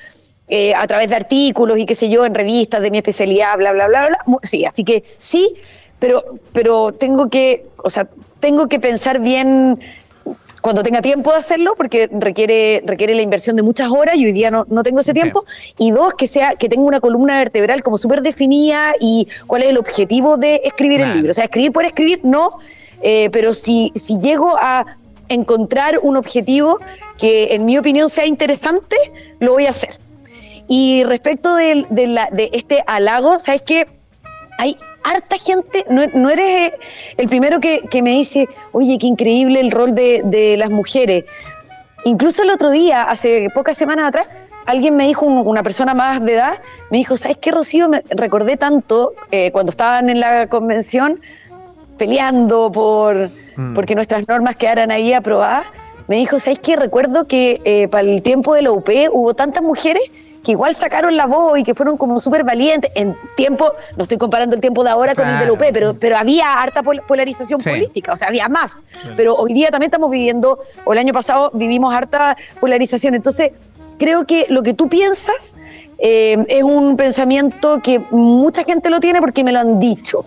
Speaker 3: eh, a través de artículos y qué sé yo, en revistas de mi especialidad, bla, bla, bla, bla. Sí, así que sí, pero, pero tengo que, o sea, tengo que pensar bien cuando tenga tiempo de hacerlo, porque requiere, requiere la inversión de muchas horas y hoy día no, no tengo ese tiempo. Y dos, que sea que tenga una columna vertebral como súper definida y cuál es el objetivo de escribir el libro. O sea, escribir por escribir, no, eh, pero si, si llego a encontrar un objetivo que en mi opinión sea interesante, lo voy a hacer. Y respecto del- de, la- de este halago, ¿sabes qué? Hay harta gente, no, no eres eh, el primero que, que me dice, oye, qué increíble el rol de, de las mujeres. Incluso el otro día, hace pocas semanas atrás, alguien me dijo, un- una persona más de edad, me dijo, ¿sabes qué, Rocío? Me recordé tanto eh, cuando estaban en la convención peleando por
Speaker 1: Mm.
Speaker 3: porque nuestras normas quedaran ahí aprobadas. Me dijo, ¿sabes qué? Recuerdo que eh, para el tiempo de la UP hubo tantas mujeres que igual sacaron la voz y que fueron como súper valientes. En tiempo, no estoy comparando el tiempo de ahora con el de UP, pero, pero había harta pol- polarización
Speaker 1: Sí.
Speaker 3: política, o sea, había más. Pero hoy día también estamos viviendo, o el año pasado vivimos harta polarización. Entonces, creo que lo que tú piensas eh, es un pensamiento que mucha gente lo tiene porque me lo han dicho.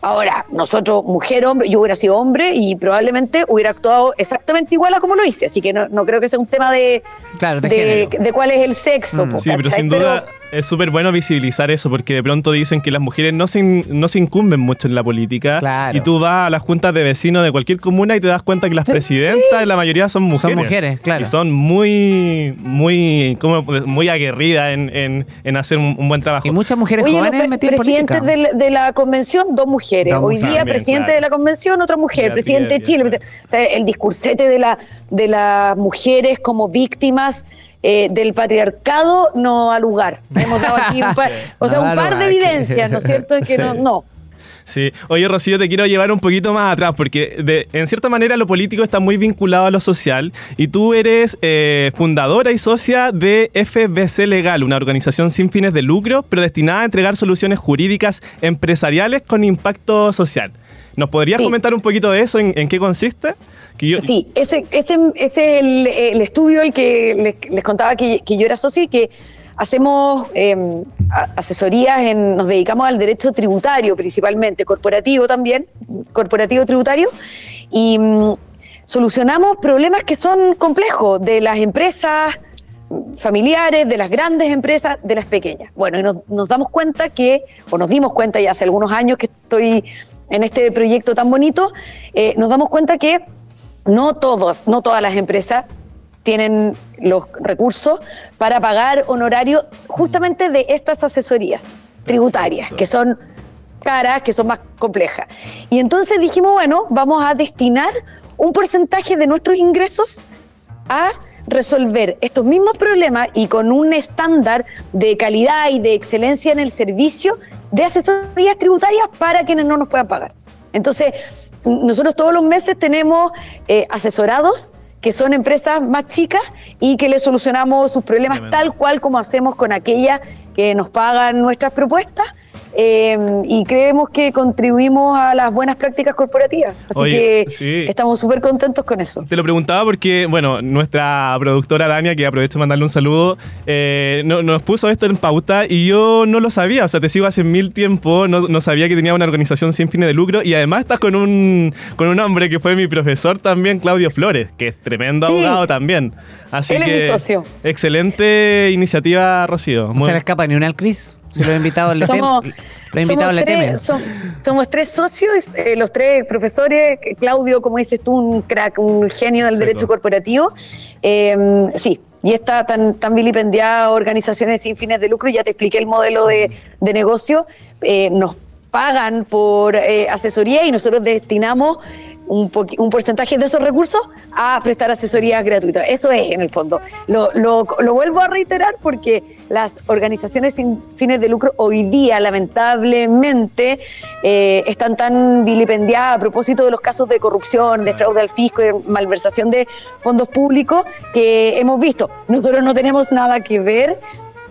Speaker 3: Ahora, nosotros, mujer, hombre, yo hubiera sido hombre y probablemente hubiera actuado exactamente igual a como lo hice, así que no, no creo que sea un tema de,
Speaker 1: Claro, de
Speaker 3: de,
Speaker 1: género.
Speaker 3: de cuál es el sexo.
Speaker 1: Mm.
Speaker 3: po,
Speaker 2: Sí, pero sin duda es súper bueno visibilizar eso, porque de pronto dicen que las mujeres no se, in- no se incumben mucho en la política.
Speaker 1: Claro.
Speaker 2: Y tú vas a las juntas de vecinos de cualquier comuna y te das cuenta que las presidentas, la mayoría son mujeres.
Speaker 1: mujeres, claro.
Speaker 2: Y son muy, muy, ¿cómo puedo- muy aguerridas en, en- en hacer un, un buen trabajo.
Speaker 1: Y muchas mujeres
Speaker 3: Oye,
Speaker 1: jóvenes
Speaker 3: pre-
Speaker 1: metidas en
Speaker 3: presidentes
Speaker 1: política.
Speaker 3: de, la- de la convención, dos mujeres.
Speaker 1: Dos
Speaker 3: Hoy día,
Speaker 2: También,
Speaker 3: presidente
Speaker 2: claro.
Speaker 3: de la convención, otra mujer.
Speaker 2: Beatriz,
Speaker 3: presidente de Chile.
Speaker 2: Beatriz.
Speaker 3: O sea, el discursete de, la, de las mujeres como víctimas eh, del patriarcado no ha lugar. Hemos dado aquí un par, o sea, un par de evidencias, ¿no es cierto? En que
Speaker 1: Sí.
Speaker 3: no, no.
Speaker 2: Sí. Oye, Rocío, te quiero llevar un poquito más atrás, porque de- en cierta manera lo político está muy vinculado a lo social, y tú eres eh, fundadora y socia de FBC Legal, una organización sin fines de lucro, pero destinada a entregar soluciones jurídicas empresariales con impacto social. ¿Nos podrías
Speaker 3: Sí.
Speaker 2: comentar un poquito de eso? ¿En, en qué consiste?
Speaker 3: Sí, ese, es el, estudio el que les, contaba que, yo era socio y que hacemos a- asesorías, nos dedicamos al derecho tributario principalmente, corporativo también, corporativo tributario, y mm, solucionamos problemas que son complejos de las empresas familiares, de las grandes empresas, de las pequeñas. Bueno, y nos, nos damos cuenta que, o nos dimos cuenta ya hace algunos años que estoy en este proyecto tan bonito, eh, nos damos cuenta que no todos, no todas las empresas tienen los recursos para pagar honorarios justamente de estas asesorías tributarias, que son caras, que son más complejas. Y entonces dijimos, bueno, vamos a destinar un porcentaje de nuestros ingresos a resolver estos mismos problemas y con un estándar de calidad y de excelencia en el servicio de asesorías tributarias para quienes no nos puedan pagar. Entonces, nosotros todos los meses tenemos eh, asesorados que son empresas más chicas y que le solucionamos sus problemas tal cual como hacemos con aquellas que nos pagan nuestras propuestas. Eh, y creemos que contribuimos a las buenas prácticas corporativas. Así
Speaker 2: Oye,
Speaker 3: que
Speaker 2: sí.
Speaker 3: estamos súper contentos con eso.
Speaker 2: Te lo preguntaba porque, bueno, nuestra productora Dania, que aprovecho de mandarle un saludo, eh, no- nos puso esto en pauta y yo no lo sabía. O sea, te sigo hace mil tiempo, no, no sabía que tenía una organización sin fines de lucro y además estás con un, con un hombre que fue mi profesor también, Claudio Flores, que es tremendo
Speaker 3: Sí.
Speaker 2: abogado también. Así
Speaker 3: Él es
Speaker 2: que,
Speaker 3: mi socio.
Speaker 2: Excelente iniciativa, Rocío.
Speaker 1: No
Speaker 2: Muy-
Speaker 1: se le escapa ni una al Cris. Si lo he invitado le
Speaker 3: Somos,
Speaker 1: tem-
Speaker 3: somos
Speaker 1: le
Speaker 3: tres,
Speaker 1: temen.
Speaker 3: som- somos tres socios, eh, los tres profesores. Claudio, como dices tú, un crack, un genio del
Speaker 2: Seco.
Speaker 3: derecho corporativo. Eh, sí, y esta tan, tan vilipendiada organizaciones sin fines de lucro, ya te expliqué el modelo de, de negocio, eh, nos pagan por eh, asesoría y nosotros destinamos un, un porcentaje de esos recursos a prestar asesoría gratuita. Eso es, en el fondo. Lo, lo- lo vuelvo a reiterar porque las organizaciones sin fines de lucro hoy día, lamentablemente, eh, están tan vilipendiadas a propósito de los casos de corrupción, de fraude al fisco, de malversación de fondos públicos que hemos visto. Nosotros no tenemos nada que ver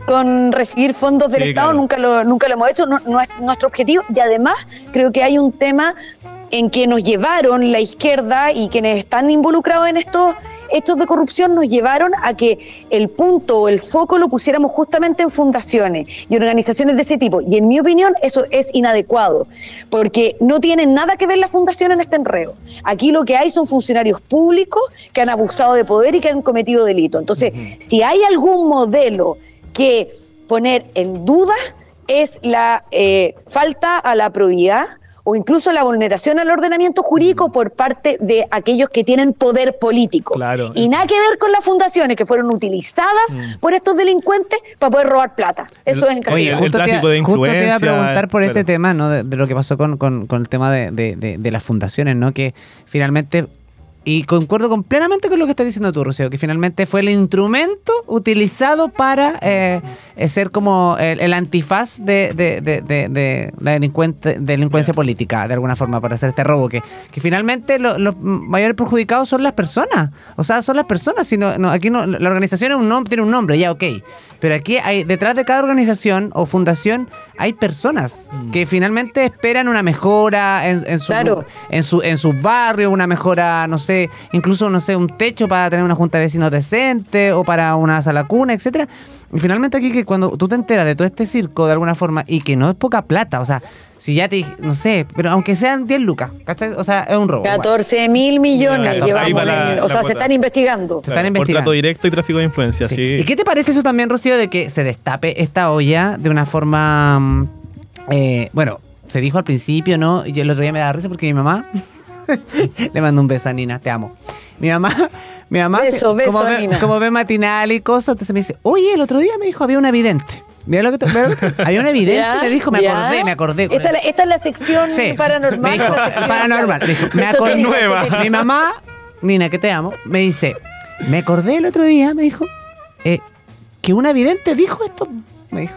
Speaker 3: con recibir fondos del
Speaker 2: Sí,
Speaker 3: Estado,
Speaker 2: claro.
Speaker 3: nunca lo, nunca lo hemos hecho, no, no es nuestro objetivo y además creo que hay un tema en que nos llevaron la izquierda y quienes están involucrados en estos hechos de corrupción nos llevaron a que el punto o el foco lo pusiéramos justamente en fundaciones y organizaciones de ese tipo. Y en mi opinión eso es inadecuado, porque no tienen nada que ver la fundación en este enredo. Aquí lo que hay son funcionarios públicos que han abusado de poder y que han cometido delito. Entonces, si hay algún modelo que poner en duda es la eh, falta a la probidad o incluso la vulneración al ordenamiento jurídico por parte de aquellos que tienen poder político.
Speaker 2: Claro.
Speaker 3: Y nada que ver con las fundaciones que fueron utilizadas por estos delincuentes para poder robar plata. Eso
Speaker 2: El-
Speaker 3: es en
Speaker 2: Oye,
Speaker 3: castigo.
Speaker 2: el
Speaker 1: justo, te,
Speaker 2: tráfico de
Speaker 1: iba- justo te iba a preguntar por este tema, ¿no? De, de lo que pasó con, con- con el tema de, de- de- de las fundaciones, ¿no? Que finalmente, y concuerdo con, plenamente con lo que estás diciendo tú, Rocío, que finalmente fue el instrumento utilizado para eh, eh, ser como el, el antifaz de, de- de- de- de la delincuente, delincuencia política, de alguna forma, para hacer este robo, que, que finalmente lo- los mayores perjudicados son las personas. O sea, son las personas. Si no, no, aquí no, la organización es un nombre, tiene un nombre, ya, ok. Pero aquí hay, detrás de cada organización o fundación hay personas que finalmente esperan una mejora en, en su,
Speaker 3: Claro.
Speaker 1: en su en sus barrios, una mejora, no sé, incluso, no sé, un techo para tener una junta de vecinos decente o para una sala cuna, etcétera. Y finalmente aquí que cuando tú te enteras de todo este circo de alguna forma y que no es poca plata, o sea, si ya te dije, no sé, pero aunque sean 10 lucas, ¿cachai? O sea, es un robo. igual.
Speaker 3: 14 mil millones llevamos,
Speaker 2: la-
Speaker 3: en- o sea,
Speaker 2: cuota.
Speaker 3: se están investigando.
Speaker 1: Se están
Speaker 2: por
Speaker 1: investigando.
Speaker 2: trato directo y tráfico de influencia, sí.
Speaker 1: Sí. ¿Y qué te parece eso también, Rocío, de que se destape esta olla de una forma. mm, eh, bueno, se dijo al principio, ¿no? Yo el otro día me daba risa porque mi mamá. le mando un beso a Nina, te amo. Mi mamá. Mi mamá,
Speaker 3: Beso,
Speaker 1: se-
Speaker 3: beso,
Speaker 1: como, ve,
Speaker 3: Nina.
Speaker 1: como ve matinal y cosas, entonces me dice, oye, el otro día me dijo, había una vidente. Mira lo que te, mira lo que te- Había una vidente,
Speaker 3: ¿Ya?
Speaker 1: me dijo, me
Speaker 3: ¿Ya?
Speaker 1: acordé, me acordé. con
Speaker 3: Esta, es la-
Speaker 1: eso.
Speaker 3: esta es la sección
Speaker 1: Sí.
Speaker 3: paranormal.
Speaker 1: Me dijo,
Speaker 3: la sección-
Speaker 1: paranormal. Me dijo, me acordé.
Speaker 2: Nueva.
Speaker 1: Mi mamá, Nina, que te amo, me dice, me acordé el otro día, me dijo, eh, que una vidente dijo esto. Me dijo.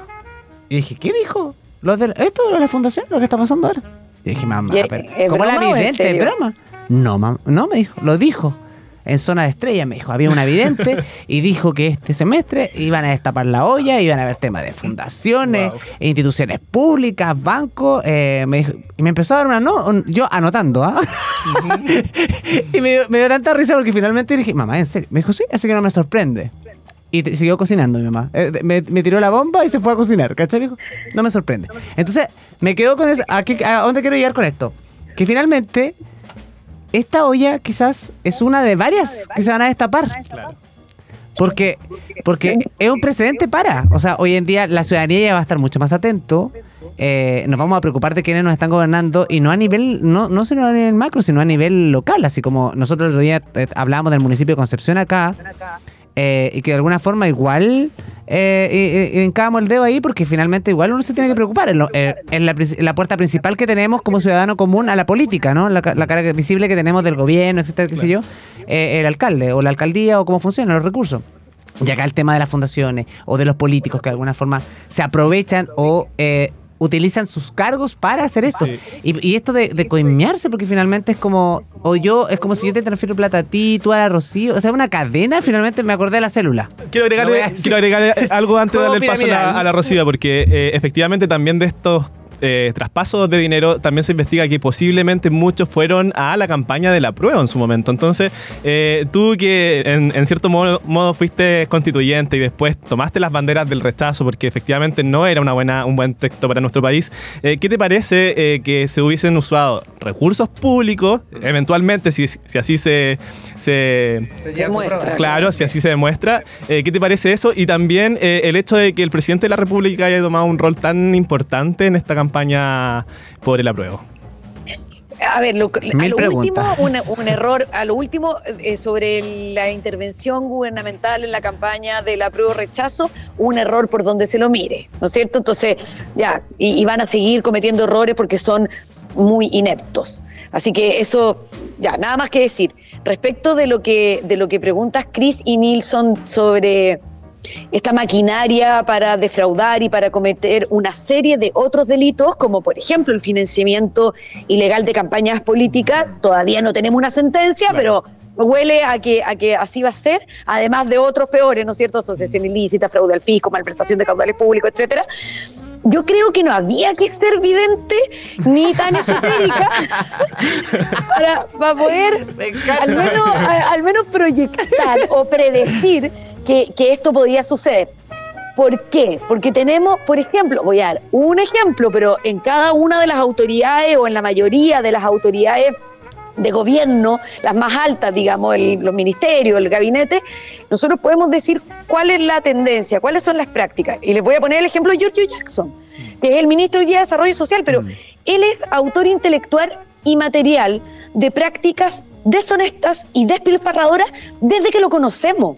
Speaker 1: Y dije, ¿qué dijo? Los de, ¿Esto de la fundación? ¿Lo que está pasando ahora? Y dije, mamá,
Speaker 3: ¿Y es-
Speaker 1: pero, ¿cómo la vidente? ¿Es broma? No, mamá, no, me dijo, lo dijo. En zona de estrella, me dijo, había una vidente y dijo que este semestre iban a destapar la olla, iban a haber temas de fundaciones,
Speaker 2: Wow.
Speaker 1: instituciones públicas, bancos. eh, me dijo- y me empezó a dar una no, yo anotando, ¿ah? y me dio, me dio tanta risa porque finalmente dije, mamá, ¿en serio? Me dijo, sí, así que no me sorprende. Y te- siguió cocinando mi mamá. Eh, me, me tiró la bomba y se fue a cocinar, ¿cachai? Dijo, no me sorprende. Entonces, me quedo con eso. ¿A, qué- a dónde quiero llegar con esto? Que finalmente, esta olla quizás es una de varias que se van a destapar.
Speaker 2: Claro.
Speaker 1: Porque, porque es un precedente para. O sea, hoy en día la ciudadanía ya va a estar mucho más atento. eh, nos vamos a preocupar de quienes nos están gobernando y no a nivel, no, no solo a nivel macro, sino a nivel local. Así como nosotros el otro día eh, hablábamos del municipio de Concepción acá. Eh, y que de alguna forma igual eh, hincábamos el dedo ahí porque finalmente igual uno se tiene que preocupar. Es lo- eh, la, puerta principal que tenemos como ciudadano común a la política, ¿no? La, ca- la cara visible que tenemos del gobierno, etcétera, qué sé yo, eh, el alcalde o la alcaldía o cómo funcionan los recursos. Y acá el tema de las fundaciones o de los políticos que de alguna forma se aprovechan o eh, utilizan sus cargos para hacer eso.
Speaker 2: Sí.
Speaker 1: Y, y esto de, de coimearse, porque finalmente es como, o yo, es como si yo te transfiero plata a ti, tú a la Rocío, o sea, una cadena, finalmente me acordé de la célula.
Speaker 2: Quiero agregarle, quiero agregarle algo antes de darle el paso a la, a la Rocío, porque eh, efectivamente también de estos eh, traspasos de dinero también se investiga que posiblemente muchos fueron a la campaña de la prueba en su momento. Entonces, eh, tú que en, en cierto modo, modo fuiste constituyente y después tomaste las banderas del rechazo porque efectivamente no era una buena, un buen texto para nuestro país, eh, ¿qué te parece eh, que se hubiesen usado recursos públicos, eventualmente, si, si así se, se,
Speaker 3: Demuestra.
Speaker 2: Claro, si así se demuestra. Eh, ¿Qué te parece eso? Y también eh, el hecho de que el presidente de la República haya tomado un rol tan importante en esta campaña por el apruebo.
Speaker 3: A ver, lo, a lo
Speaker 1: preguntas.
Speaker 3: último, un, un error, a lo último, eh, sobre la intervención gubernamental en la campaña del apruebo rechazo, un error por donde se lo mire, ¿no es cierto? Entonces, ya, y, y van a seguir cometiendo errores porque son muy ineptos. Así que eso, ya, nada más que decir. Respecto de lo que, de lo que preguntas Chris y Nilsson sobre esta maquinaria para defraudar y para cometer una serie de otros delitos, como por ejemplo el financiamiento ilegal de campañas políticas. Todavía no tenemos una sentencia,
Speaker 2: Claro.
Speaker 3: pero huele a que, a que así va a ser, además de otros peores, ¿no es cierto? Asociación ilícita, fraude al fisco, malversación de caudales públicos, etcétera. Yo creo que no había que ser vidente ni tan esotérica para, para poder al menos, a- al menos proyectar o predecir que, que esto podía suceder. ¿Por qué? Porque tenemos, por ejemplo, voy a dar un ejemplo, pero en cada una de las autoridades o en la mayoría de las autoridades de gobierno, las más altas, digamos, el- los ministerios, el gabinete, nosotros podemos decir cuál es la tendencia, cuáles son las prácticas. Y les voy a poner el ejemplo de Giorgio Jackson, que es el ministro hoy día de Desarrollo Social, pero él es autor intelectual y material de prácticas deshonestas y despilfarradoras desde que lo conocemos.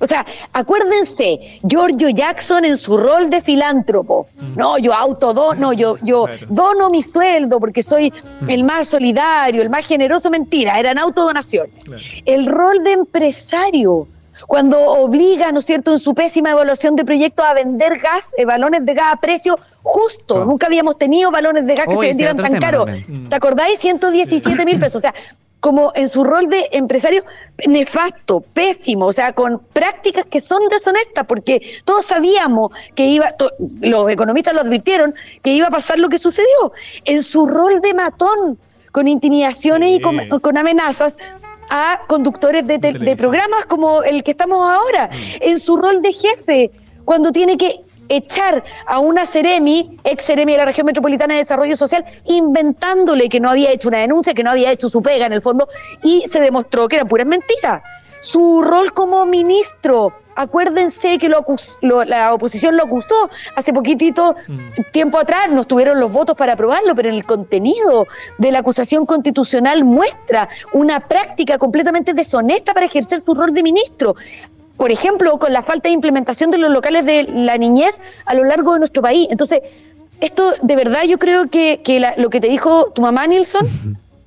Speaker 3: O sea, acuérdense, Giorgio Jackson en su rol de filántropo. No, yo autodono, no, yo, yo
Speaker 2: Claro.
Speaker 3: dono mi sueldo porque soy el más solidario, el más generoso. Mentira, eran autodonación.
Speaker 2: Claro.
Speaker 3: El rol de empresario, cuando obliga, ¿no es cierto?, en su pésima evaluación de proyectos a vender gas, eh, balones de gas a precio justo. Nunca habíamos tenido balones de gas que se vendieran tan
Speaker 1: tema
Speaker 3: caro.
Speaker 1: también.
Speaker 3: ¿Te acordáis? 117 mil pesos. O sea, como en su rol de empresario nefasto, pésimo, o sea, con prácticas que son deshonestas, porque todos sabíamos que iba, to- los economistas lo advirtieron, que iba a pasar lo que sucedió. En su rol de matón, con intimidaciones y con, con amenazas a conductores de, de
Speaker 2: televisión.
Speaker 3: programas como el que estamos ahora, en su rol de jefe, cuando tiene que echar a una Ceremi, ex Ceremi de la región metropolitana de desarrollo social, inventándole que no había hecho una denuncia, que no había hecho su pega en el fondo, y se demostró que eran puras mentiras. Su rol como ministro, acuérdense que lo acus- lo- la oposición lo acusó hace poquitito tiempo atrás, no tuvieron los votos para aprobarlo, pero el contenido de la acusación constitucional muestra una práctica completamente deshonesta para ejercer su rol de ministro por ejemplo, con la falta de implementación de los locales de la niñez a lo largo de nuestro país. Entonces, esto de verdad yo creo que, que la- lo que te dijo tu mamá, Nilsson,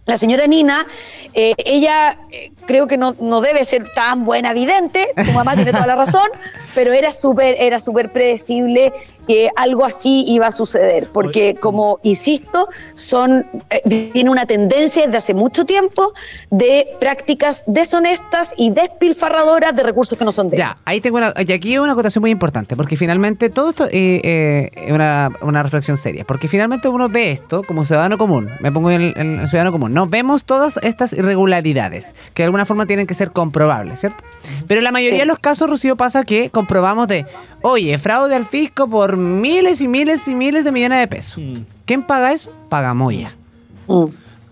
Speaker 3: la señora Nina, eh, ella eh, creo que no, no debe ser tan buena vidente, tu mamá tiene toda la razón, pero era súper era súper predecible que algo así iba a suceder, porque como insisto, son eh, tiene una tendencia desde hace mucho tiempo de prácticas deshonestas y despilfarradoras de recursos que no son de
Speaker 1: Ya, ahí tengo una, y aquí una acotación muy importante, porque finalmente todo esto eh, eh, es una, una reflexión seria, porque finalmente uno ve esto como ciudadano común, me pongo en el, en el ciudadano común, no vemos todas estas irregularidades que de alguna forma tienen que ser comprobables, ¿cierto? Pero en la mayoría
Speaker 3: Sí.
Speaker 1: de los casos, Rocío, pasa que comprobamos de, oye, fraude al fisco por miles y miles y miles de millones de pesos.
Speaker 2: Mm.
Speaker 1: ¿Quién paga eso? Paga Moya.
Speaker 3: Mm.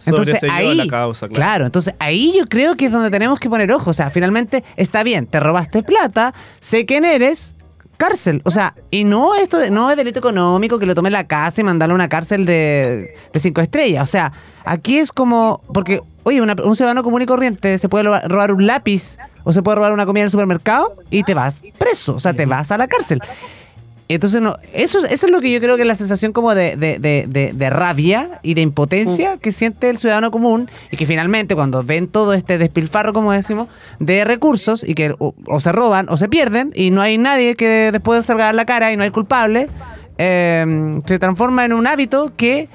Speaker 1: Entonces ahí,
Speaker 2: la causa,
Speaker 1: claro.
Speaker 2: claro.
Speaker 1: entonces ahí yo creo que es donde tenemos que poner ojo. O sea, finalmente está bien, te robaste plata, sé quién eres, cárcel. O sea, y no esto de, no es delito económico que lo tome en la casa y mandarlo a una cárcel de, de cinco estrellas. O sea, aquí es como, porque, oye, una- un ciudadano común y corriente se puede robar un lápiz o se puede robar una comida en el supermercado y te vas preso, o sea, te vas a la cárcel. Entonces, no, eso, eso es lo que yo creo que es la sensación como de, de- de- de- de rabia y de impotencia que siente el ciudadano común y que finalmente cuando ven todo este despilfarro, como decimos, de recursos y que o, o se roban o se pierden y no hay nadie que después salga a la cara y no hay culpable, eh, se transforma en un hábito que,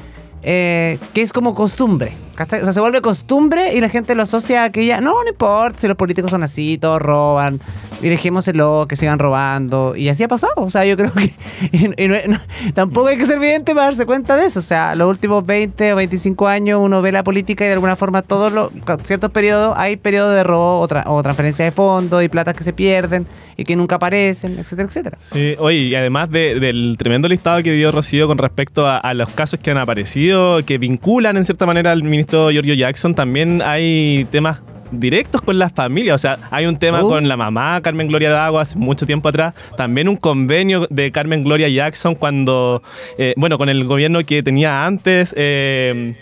Speaker 1: eh, que es como costumbre. O sea, se vuelve costumbre y la gente lo asocia a aquella. No, no importa si los políticos son así, todos roban. Y dejémoselo, que sigan robando. Y así ha pasado. O sea, yo creo que. y- no- tampoco hay que ser evidente para darse cuenta de eso. O sea, los últimos 20 o 25 años uno ve la política y de alguna forma todos los ciertos periodos hay periodos de robo o, tra- transferencia de fondos y platas que se pierden y que nunca aparecen, etcétera, etcétera.
Speaker 2: Sí, oye, y además de- del tremendo listado que dio Rocío con respecto a, a los casos que han aparecido, que vinculan en cierta manera al ministro Giorgio Jackson, también hay temas directos con las familias, o sea, hay un tema
Speaker 1: Uh.
Speaker 2: con la mamá Carmen Gloria Dago hace mucho tiempo atrás, también un convenio de Carmen Gloria Jackson cuando, eh, bueno, con el gobierno que tenía antes, eh,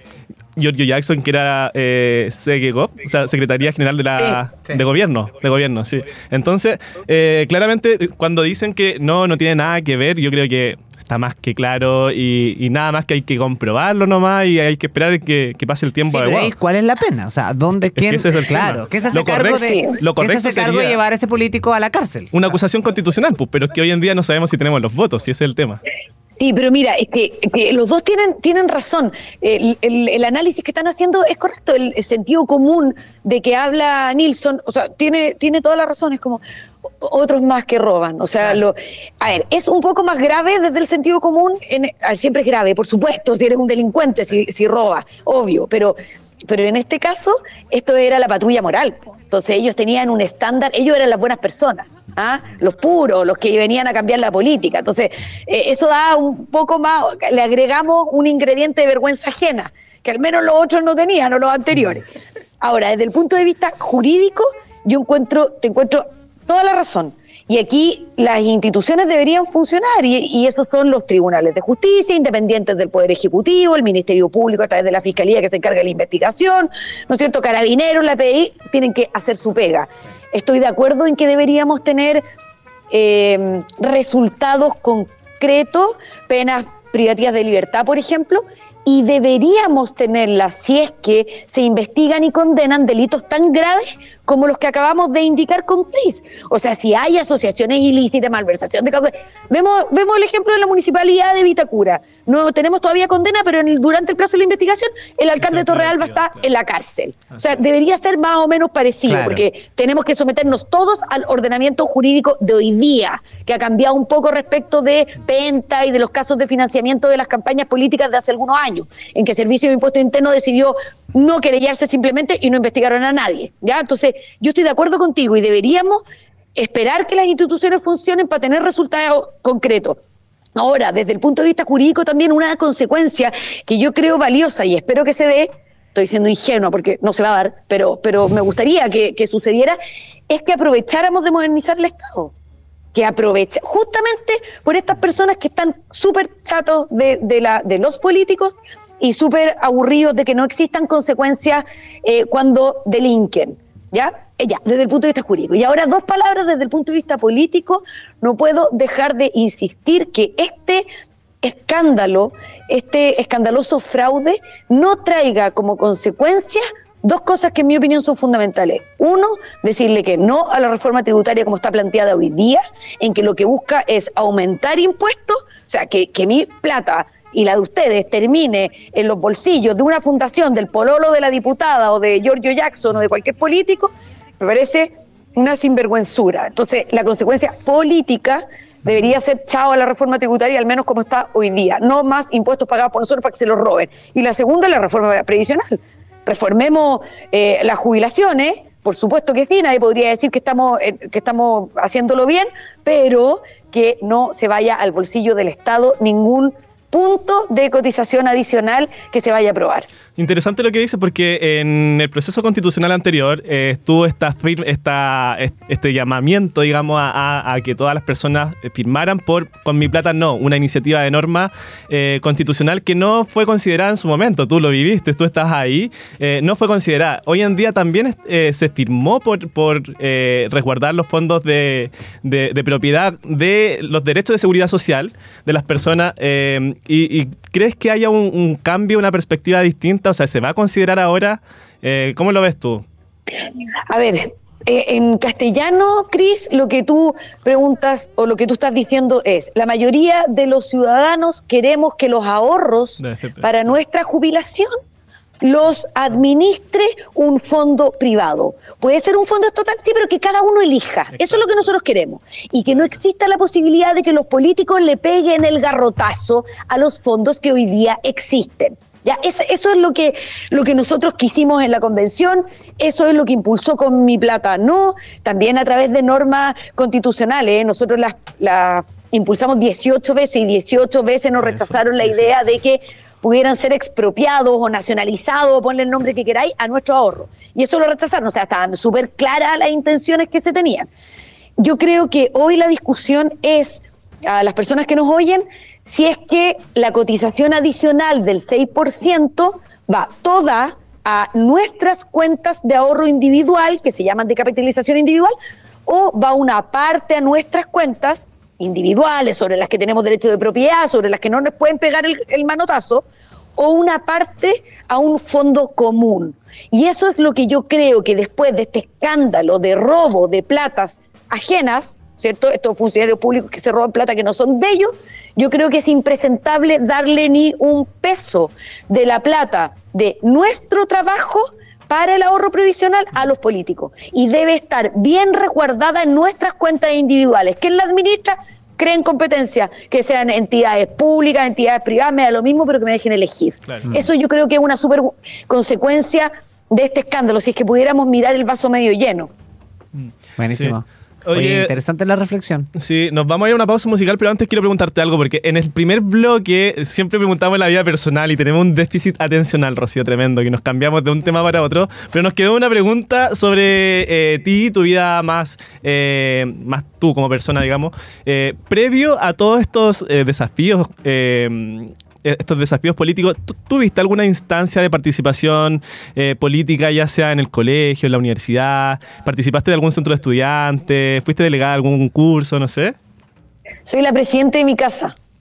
Speaker 2: Giorgio Jackson, que era eh, o sea, Secretaría General de la
Speaker 1: Sí, sí.
Speaker 2: de gobierno, de gobierno, sí. Entonces, eh, claramente, cuando dicen que no, no tiene nada que ver, yo creo que está más que claro y, y nada más que hay que comprobarlo nomás y hay que esperar que, que pase el tiempo
Speaker 1: Sí,
Speaker 2: adecuado.
Speaker 1: ¿cuál es la pena? O sea, ¿dónde,
Speaker 2: que
Speaker 1: quién?
Speaker 2: ese es el
Speaker 1: claro,
Speaker 2: tema.
Speaker 1: ¿qué se hace
Speaker 2: Lo
Speaker 1: cargo
Speaker 2: correcto-
Speaker 1: de,
Speaker 2: lo
Speaker 1: se
Speaker 2: correcto
Speaker 1: hace cargo de
Speaker 2: sería-
Speaker 1: llevar a ese político a la cárcel?
Speaker 2: Una acusación constitucional, pues, pero es que hoy en día no sabemos si tenemos los votos, si ese es el tema.
Speaker 3: Sí, pero mira, es que, que los dos tienen, tienen razón. El, el- el análisis que están haciendo es correcto. El, el sentido común de que habla Nilsson, o sea, tiene, tiene toda la razón. Es como otros más que roban. O sea, lo, a ver, es un poco más grave desde el sentido común. En, a ver, siempre es grave, por supuesto, si eres un delincuente, si, si roba, obvio. Pero, pero en este caso, esto era la patrulla moral. Entonces ellos tenían un estándar, ellos eran las buenas personas. ¿Ah? Los puros, los que venían a cambiar la política. Entonces, eh, eso da un poco más, le agregamos un ingrediente de vergüenza ajena, que al menos los otros no tenían, o los anteriores. Ahora, desde el punto de vista jurídico, yo encuentro, te encuentro toda la razón. Y aquí las instituciones deberían funcionar y, y esos son los tribunales de justicia, independientes del Poder Ejecutivo, el Ministerio Público a través de la Fiscalía que se encarga de la investigación, ¿no es cierto? Carabineros, la PDI, tienen que hacer su pega. Estoy de acuerdo en que deberíamos tener eh, resultados concretos, penas privativas de libertad, por ejemplo, y deberíamos tenerlas si es que se investigan y condenan delitos tan graves como los que acabamos de indicar con Cris. O sea, si hay asociaciones ilícitas, malversación de caudal. Vemos, vemos el ejemplo de la municipalidad de Vitacura. No tenemos todavía condena, pero en el- durante el plazo de la investigación, el alcalde de Torrealba está en la cárcel. O sea, debería ser más o menos parecido,
Speaker 1: Claro.
Speaker 3: porque tenemos que someternos todos al ordenamiento jurídico de hoy día, que ha cambiado un poco respecto de Penta y de los casos de financiamiento de las campañas políticas de hace algunos años, en que Servicio de Impuesto Interno decidió no querellarse simplemente y no investigaron a nadie. ¿ya? Entonces, yo estoy de acuerdo contigo y deberíamos esperar que las instituciones funcionen para tener resultados concretos. Ahora, desde el punto de vista jurídico, también una consecuencia que yo creo valiosa y espero que se dé, estoy siendo ingenua porque no se va a dar, pero, pero me gustaría que, sucediera, es que aprovecháramos de modernizar el Estado. Que aprovecha, justamente por estas personas que están súper chatos de, de, la, de los políticos y súper aburridos de que no existan consecuencias eh, cuando delinquen. ¿Ya? Eh, Ya, desde el punto de vista jurídico. Y ahora dos palabras desde el punto de vista político. No puedo dejar de insistir que este escándalo, este escandaloso fraude, no traiga como consecuencia dos cosas que en mi opinión son fundamentales. Uno, decirle que no a la reforma tributaria como está planteada hoy día, en que lo que busca es aumentar impuestos, o sea, que, que mi plata y la de ustedes termine en los bolsillos de una fundación del pololo de la diputada o de Giorgio Jackson o de cualquier político, me parece una sinvergüenzura. Entonces, la consecuencia política debería ser chao a la reforma tributaria, al menos como está hoy día. No más impuestos pagados por nosotros para que se los roben. Y la segunda, la reforma previsional. Reformemos eh, las jubilaciones, por supuesto que sí, nadie podría decir que estamos, eh, que estamos haciéndolo bien, pero que no se vaya al bolsillo del Estado ningún punto de cotización adicional que se vaya a aprobar.
Speaker 2: Interesante lo que dice porque en el proceso constitucional anterior eh, esta, esta, est- este llamamiento, digamos, a, que todas las personas eh, firmaran por Con mi plata no, una iniciativa de norma eh, constitucional que no fue considerada en su momento. Tú lo viviste, tú estás ahí, eh, no fue considerada. Hoy en día también eh, se firmó por, por resguardar los fondos de, de- propiedad de los derechos de seguridad social de las personas. y, y crees que haya un, un cambio, una perspectiva distinta? O sea, ¿se va a considerar ahora? Eh, ¿Cómo lo ves tú?
Speaker 3: A ver, eh, en castellano, Cris, lo que tú preguntas o lo que tú estás diciendo es, la mayoría de los ciudadanos queremos que los ahorros
Speaker 2: AFP.
Speaker 3: para nuestra jubilación los administre un fondo privado. Puede ser un fondo estatal, sí, pero que cada uno elija. Eso es lo que nosotros queremos. Y que no exista la posibilidad de que los políticos le peguen el garrotazo a los fondos que hoy día existen. Ya, es- eso es lo que, lo que nosotros quisimos en la convención, eso es lo que impulsó con Mi Plata No, también a través de normas constitucionales. ¿eh? Nosotros las, las impulsamos 18 veces y 18 veces nos rechazaron la idea de que pudieran ser expropiados o nacionalizados, o ponle el nombre que queráis, a nuestro ahorro. Y eso lo rechazaron, o sea, estaban súper claras las intenciones que se tenían. Yo creo que hoy la discusión es a las personas que nos oyen si es que la cotización adicional del 6% va toda a nuestras cuentas de ahorro individual, que se llaman de capitalización individual, o va una parte a nuestras cuentas individuales sobre las que tenemos derecho de propiedad, sobre las que no nos pueden pegar el, el manotazo, o una parte a un fondo común. Y eso es lo que yo creo que después de este escándalo de robo de platas ajenas, ¿cierto? Estos funcionarios públicos que se roban plata que no son de ellos, yo creo que es impresentable darle ni un peso de la plata de nuestro trabajo para el ahorro previsional a los políticos. Y debe estar bien resguardada en nuestras cuentas individuales. ¿Quién la administra? Creen competencia, que sean entidades públicas, entidades privadas, me da lo mismo, pero que me dejen elegir.
Speaker 2: Claro.
Speaker 3: Eso yo creo que es una super consecuencia de este escándalo, si es que pudiéramos mirar el vaso medio lleno.
Speaker 1: Buenísimo.
Speaker 2: Sí.
Speaker 1: Oye,
Speaker 2: Oye,
Speaker 1: interesante la reflexión.
Speaker 2: Sí, nos vamos a ir a una pausa musical, pero antes quiero preguntarte algo, porque en el primer bloque siempre preguntamos la vida personal y tenemos un déficit atencional, Rocío, tremendo, que nos cambiamos de un tema para otro, pero nos quedó una pregunta sobre eh, ti, tu vida más, eh, más tú como persona, digamos, Eh, previo a todos estos eh, desafíos. Eh, estos desafíos políticos, ¿tú tuviste alguna instancia de participación eh, política, ya sea en el colegio, en la universidad? ¿Participaste de algún centro de estudiantes? ¿Fuiste delegada a algún curso, no sé?
Speaker 3: Soy la presidenta de mi casa.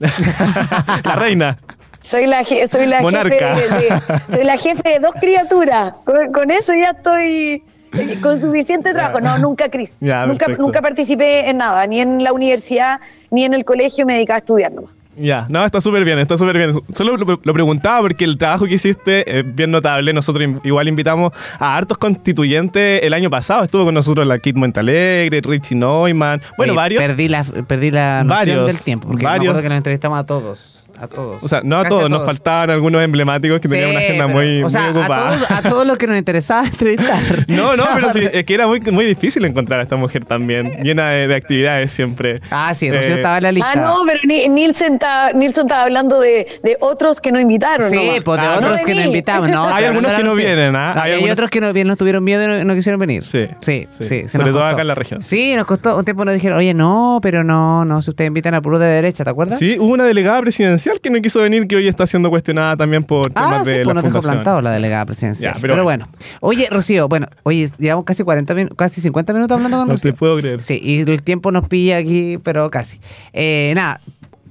Speaker 2: La reina.
Speaker 3: Soy la, je- soy la
Speaker 2: Monarca.
Speaker 3: jefe de, de- soy la jefe de dos criaturas. Con, con eso ya estoy eh, con suficiente trabajo. No, nunca, Cris. Nunca,
Speaker 2: perfecto.
Speaker 3: nunca participé en nada, ni en la universidad, ni en el colegio, me dedicaba a estudiar nomás.
Speaker 2: Ya, no, está súper bien, está súper bien. Solo lo, lo preguntaba porque el trabajo que hiciste es bien notable. Nosotros igual invitamos a hartos constituyentes el año pasado. Estuvo con nosotros la Kit Montalegre, Richie Neumann. Bueno,
Speaker 1: Oye,
Speaker 2: varios.
Speaker 1: Perdí la, perdí la noción
Speaker 2: Varios,
Speaker 1: del tiempo, porque
Speaker 2: varios.
Speaker 1: me acuerdo que nos entrevistamos a todos. A todos.
Speaker 2: O sea, no a todos, nos faltaban algunos emblemáticos que tenían una agenda
Speaker 1: pero,
Speaker 2: muy,
Speaker 1: o sea,
Speaker 2: muy ocupada.
Speaker 1: A todos, a todos los que nos interesaba entrevistar.
Speaker 2: No, no, pero sí, es que era muy, muy difícil encontrar a esta mujer también, llena de, de actividades siempre.
Speaker 1: Ah, sí, Rocío
Speaker 2: Eh,
Speaker 1: estaba en la lista.
Speaker 3: Ah, no, pero Ni- Nielsen estaba, estaba hablando de, de otros que no invitaron.
Speaker 1: Sí,
Speaker 3: nomás.
Speaker 1: pues de
Speaker 2: Ah,
Speaker 1: otros
Speaker 3: no de
Speaker 1: que nos
Speaker 3: mí.
Speaker 1: invitamos. No,
Speaker 2: Hay algunos que no vienen, ¿ah?
Speaker 1: No,
Speaker 2: Hay
Speaker 1: y hay
Speaker 2: algunos-
Speaker 1: otros que no, bien, no tuvieron miedo y no, no quisieron venir.
Speaker 2: Sí,
Speaker 1: sí,
Speaker 2: sí.
Speaker 1: sí. se
Speaker 2: Sobre
Speaker 1: nos
Speaker 2: todo acá en la región.
Speaker 1: Sí, nos costó. Un tiempo nos dijeron, oye, no, pero no, no, si ustedes invitan a puro de derecha, ¿te acuerdas?
Speaker 2: Sí, hubo una delegada presidencial que no quiso venir, que hoy está siendo cuestionada también por
Speaker 1: Ah,
Speaker 2: temas
Speaker 1: sí,
Speaker 2: de
Speaker 1: pues
Speaker 2: la
Speaker 1: nos dejó
Speaker 2: fundación.
Speaker 1: plantado la delegada presidencial.
Speaker 2: Ya,
Speaker 1: pero,
Speaker 2: pero
Speaker 1: bueno. Oye, Rocío, bueno, oye, llevamos casi 40 minutos, casi 50 minutos hablando con
Speaker 2: No
Speaker 1: Rocío.
Speaker 2: te puedo creer.
Speaker 1: Sí, y el tiempo nos pilla aquí, pero casi. Eh, nada,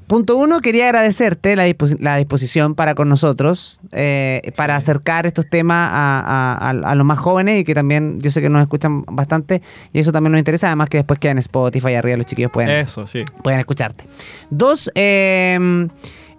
Speaker 1: punto uno, quería agradecerte la, disposi- la disposición para con nosotros, eh, para acercar estos temas a, a- a- a los más jóvenes y que también yo sé que nos escuchan bastante y eso también nos interesa, además que después queda en Spotify, arriba los chiquillos pueden,
Speaker 2: Eso, sí.
Speaker 1: pueden escucharte. Dos, eh,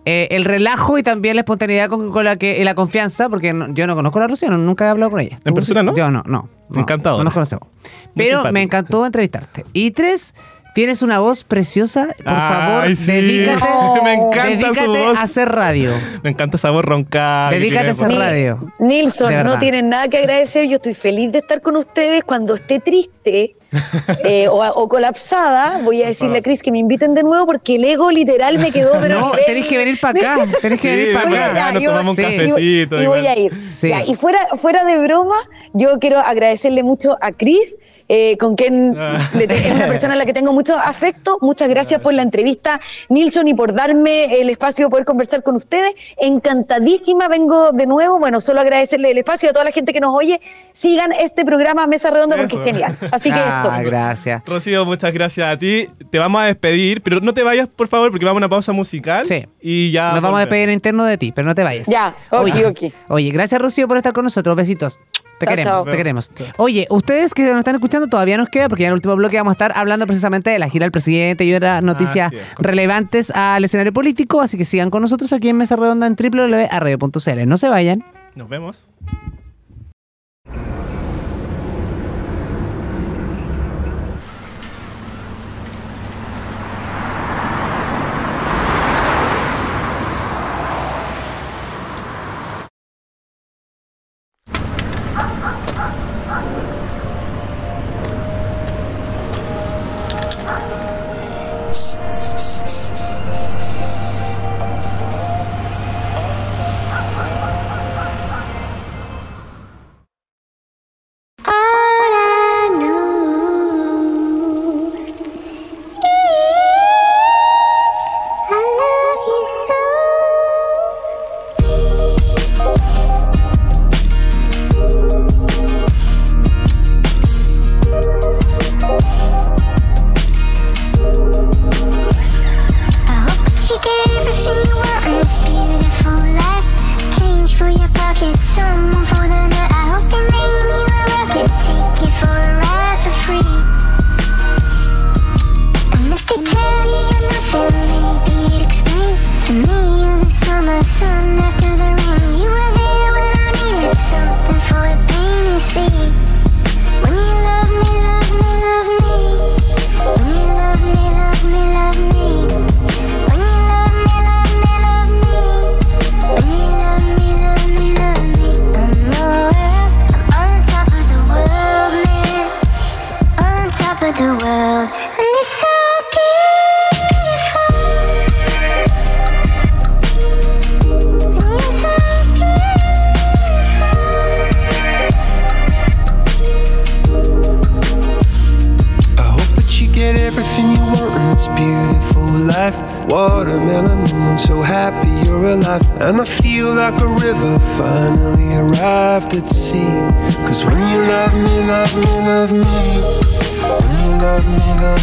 Speaker 1: eh, el relajo y también la espontaneidad con, con la que y la confianza, porque no- yo no conozco a la Rocío, no- nunca he hablado con ella.
Speaker 2: ¿En
Speaker 1: ¿Tú
Speaker 2: persona no?
Speaker 1: Yo no, no. no
Speaker 2: Encantadora.
Speaker 1: No nos conocemos. Pero me encantó entrevistarte. Y tres, tienes una voz preciosa. Por favor,
Speaker 2: Ay, sí.
Speaker 1: dedícate,
Speaker 2: Me encanta
Speaker 1: dedícate
Speaker 2: su voz.
Speaker 1: a hacer radio.
Speaker 2: Me encanta esa voz ronca. que
Speaker 1: Dedícate a hacer radio.
Speaker 3: Nilsson, no tienen nada que agradecer. Yo estoy feliz de estar con ustedes. Cuando esté triste eh, o, o colapsada, voy a decirle a Cris que me inviten de nuevo porque el ego literal me quedó. Pero
Speaker 1: No,
Speaker 3: nivel-
Speaker 1: tenés que venir para acá. Tenés que
Speaker 2: Sí,
Speaker 1: venir para acá.
Speaker 2: acá, nos tomamos un cafecito.
Speaker 3: Y, voy a ir.
Speaker 1: Sí.
Speaker 3: Ya, y fuera, fuera de broma, yo quiero agradecerle mucho a Cris. eh, con quien
Speaker 2: Ah.
Speaker 3: le te- es una persona a la que tengo mucho afecto. Muchas gracias por la entrevista, Nilsson, y por darme el espacio de poder conversar con ustedes. Encantadísima, vengo de nuevo. Bueno, solo agradecerle el espacio y a toda la gente que nos oye. Sigan este programa Mesa Redonda porque
Speaker 2: Eso.
Speaker 3: es genial. Así que
Speaker 1: Ah,
Speaker 3: eso.
Speaker 1: gracias.
Speaker 2: Rocío, muchas gracias a ti. Te vamos a despedir, pero no te vayas, por favor, porque vamos a una pausa musical.
Speaker 1: Sí.
Speaker 2: Y ya.
Speaker 1: Nos vamos a despedir en interno de ti, pero no te vayas.
Speaker 3: Ya, ok,
Speaker 1: oye,
Speaker 3: ok.
Speaker 1: Oye, gracias Rocío por estar con nosotros. Besitos. Te
Speaker 3: Chao,
Speaker 1: queremos,
Speaker 3: chao.
Speaker 1: te queremos. Oye, ustedes que nos están escuchando todavía nos queda, porque ya en el último bloque vamos a estar hablando precisamente de la gira del presidente y otras noticias relevantes al escenario político, así que sigan con nosotros aquí en Mesa Redonda en www.radio.cl. No se vayan.
Speaker 4: Nos vemos.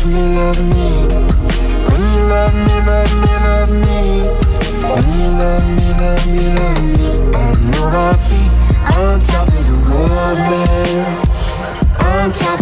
Speaker 5: Me, love me. When you love me, love me, love me. When you love me, love me, love me.
Speaker 6: I know I'll be on top of the world, man. On top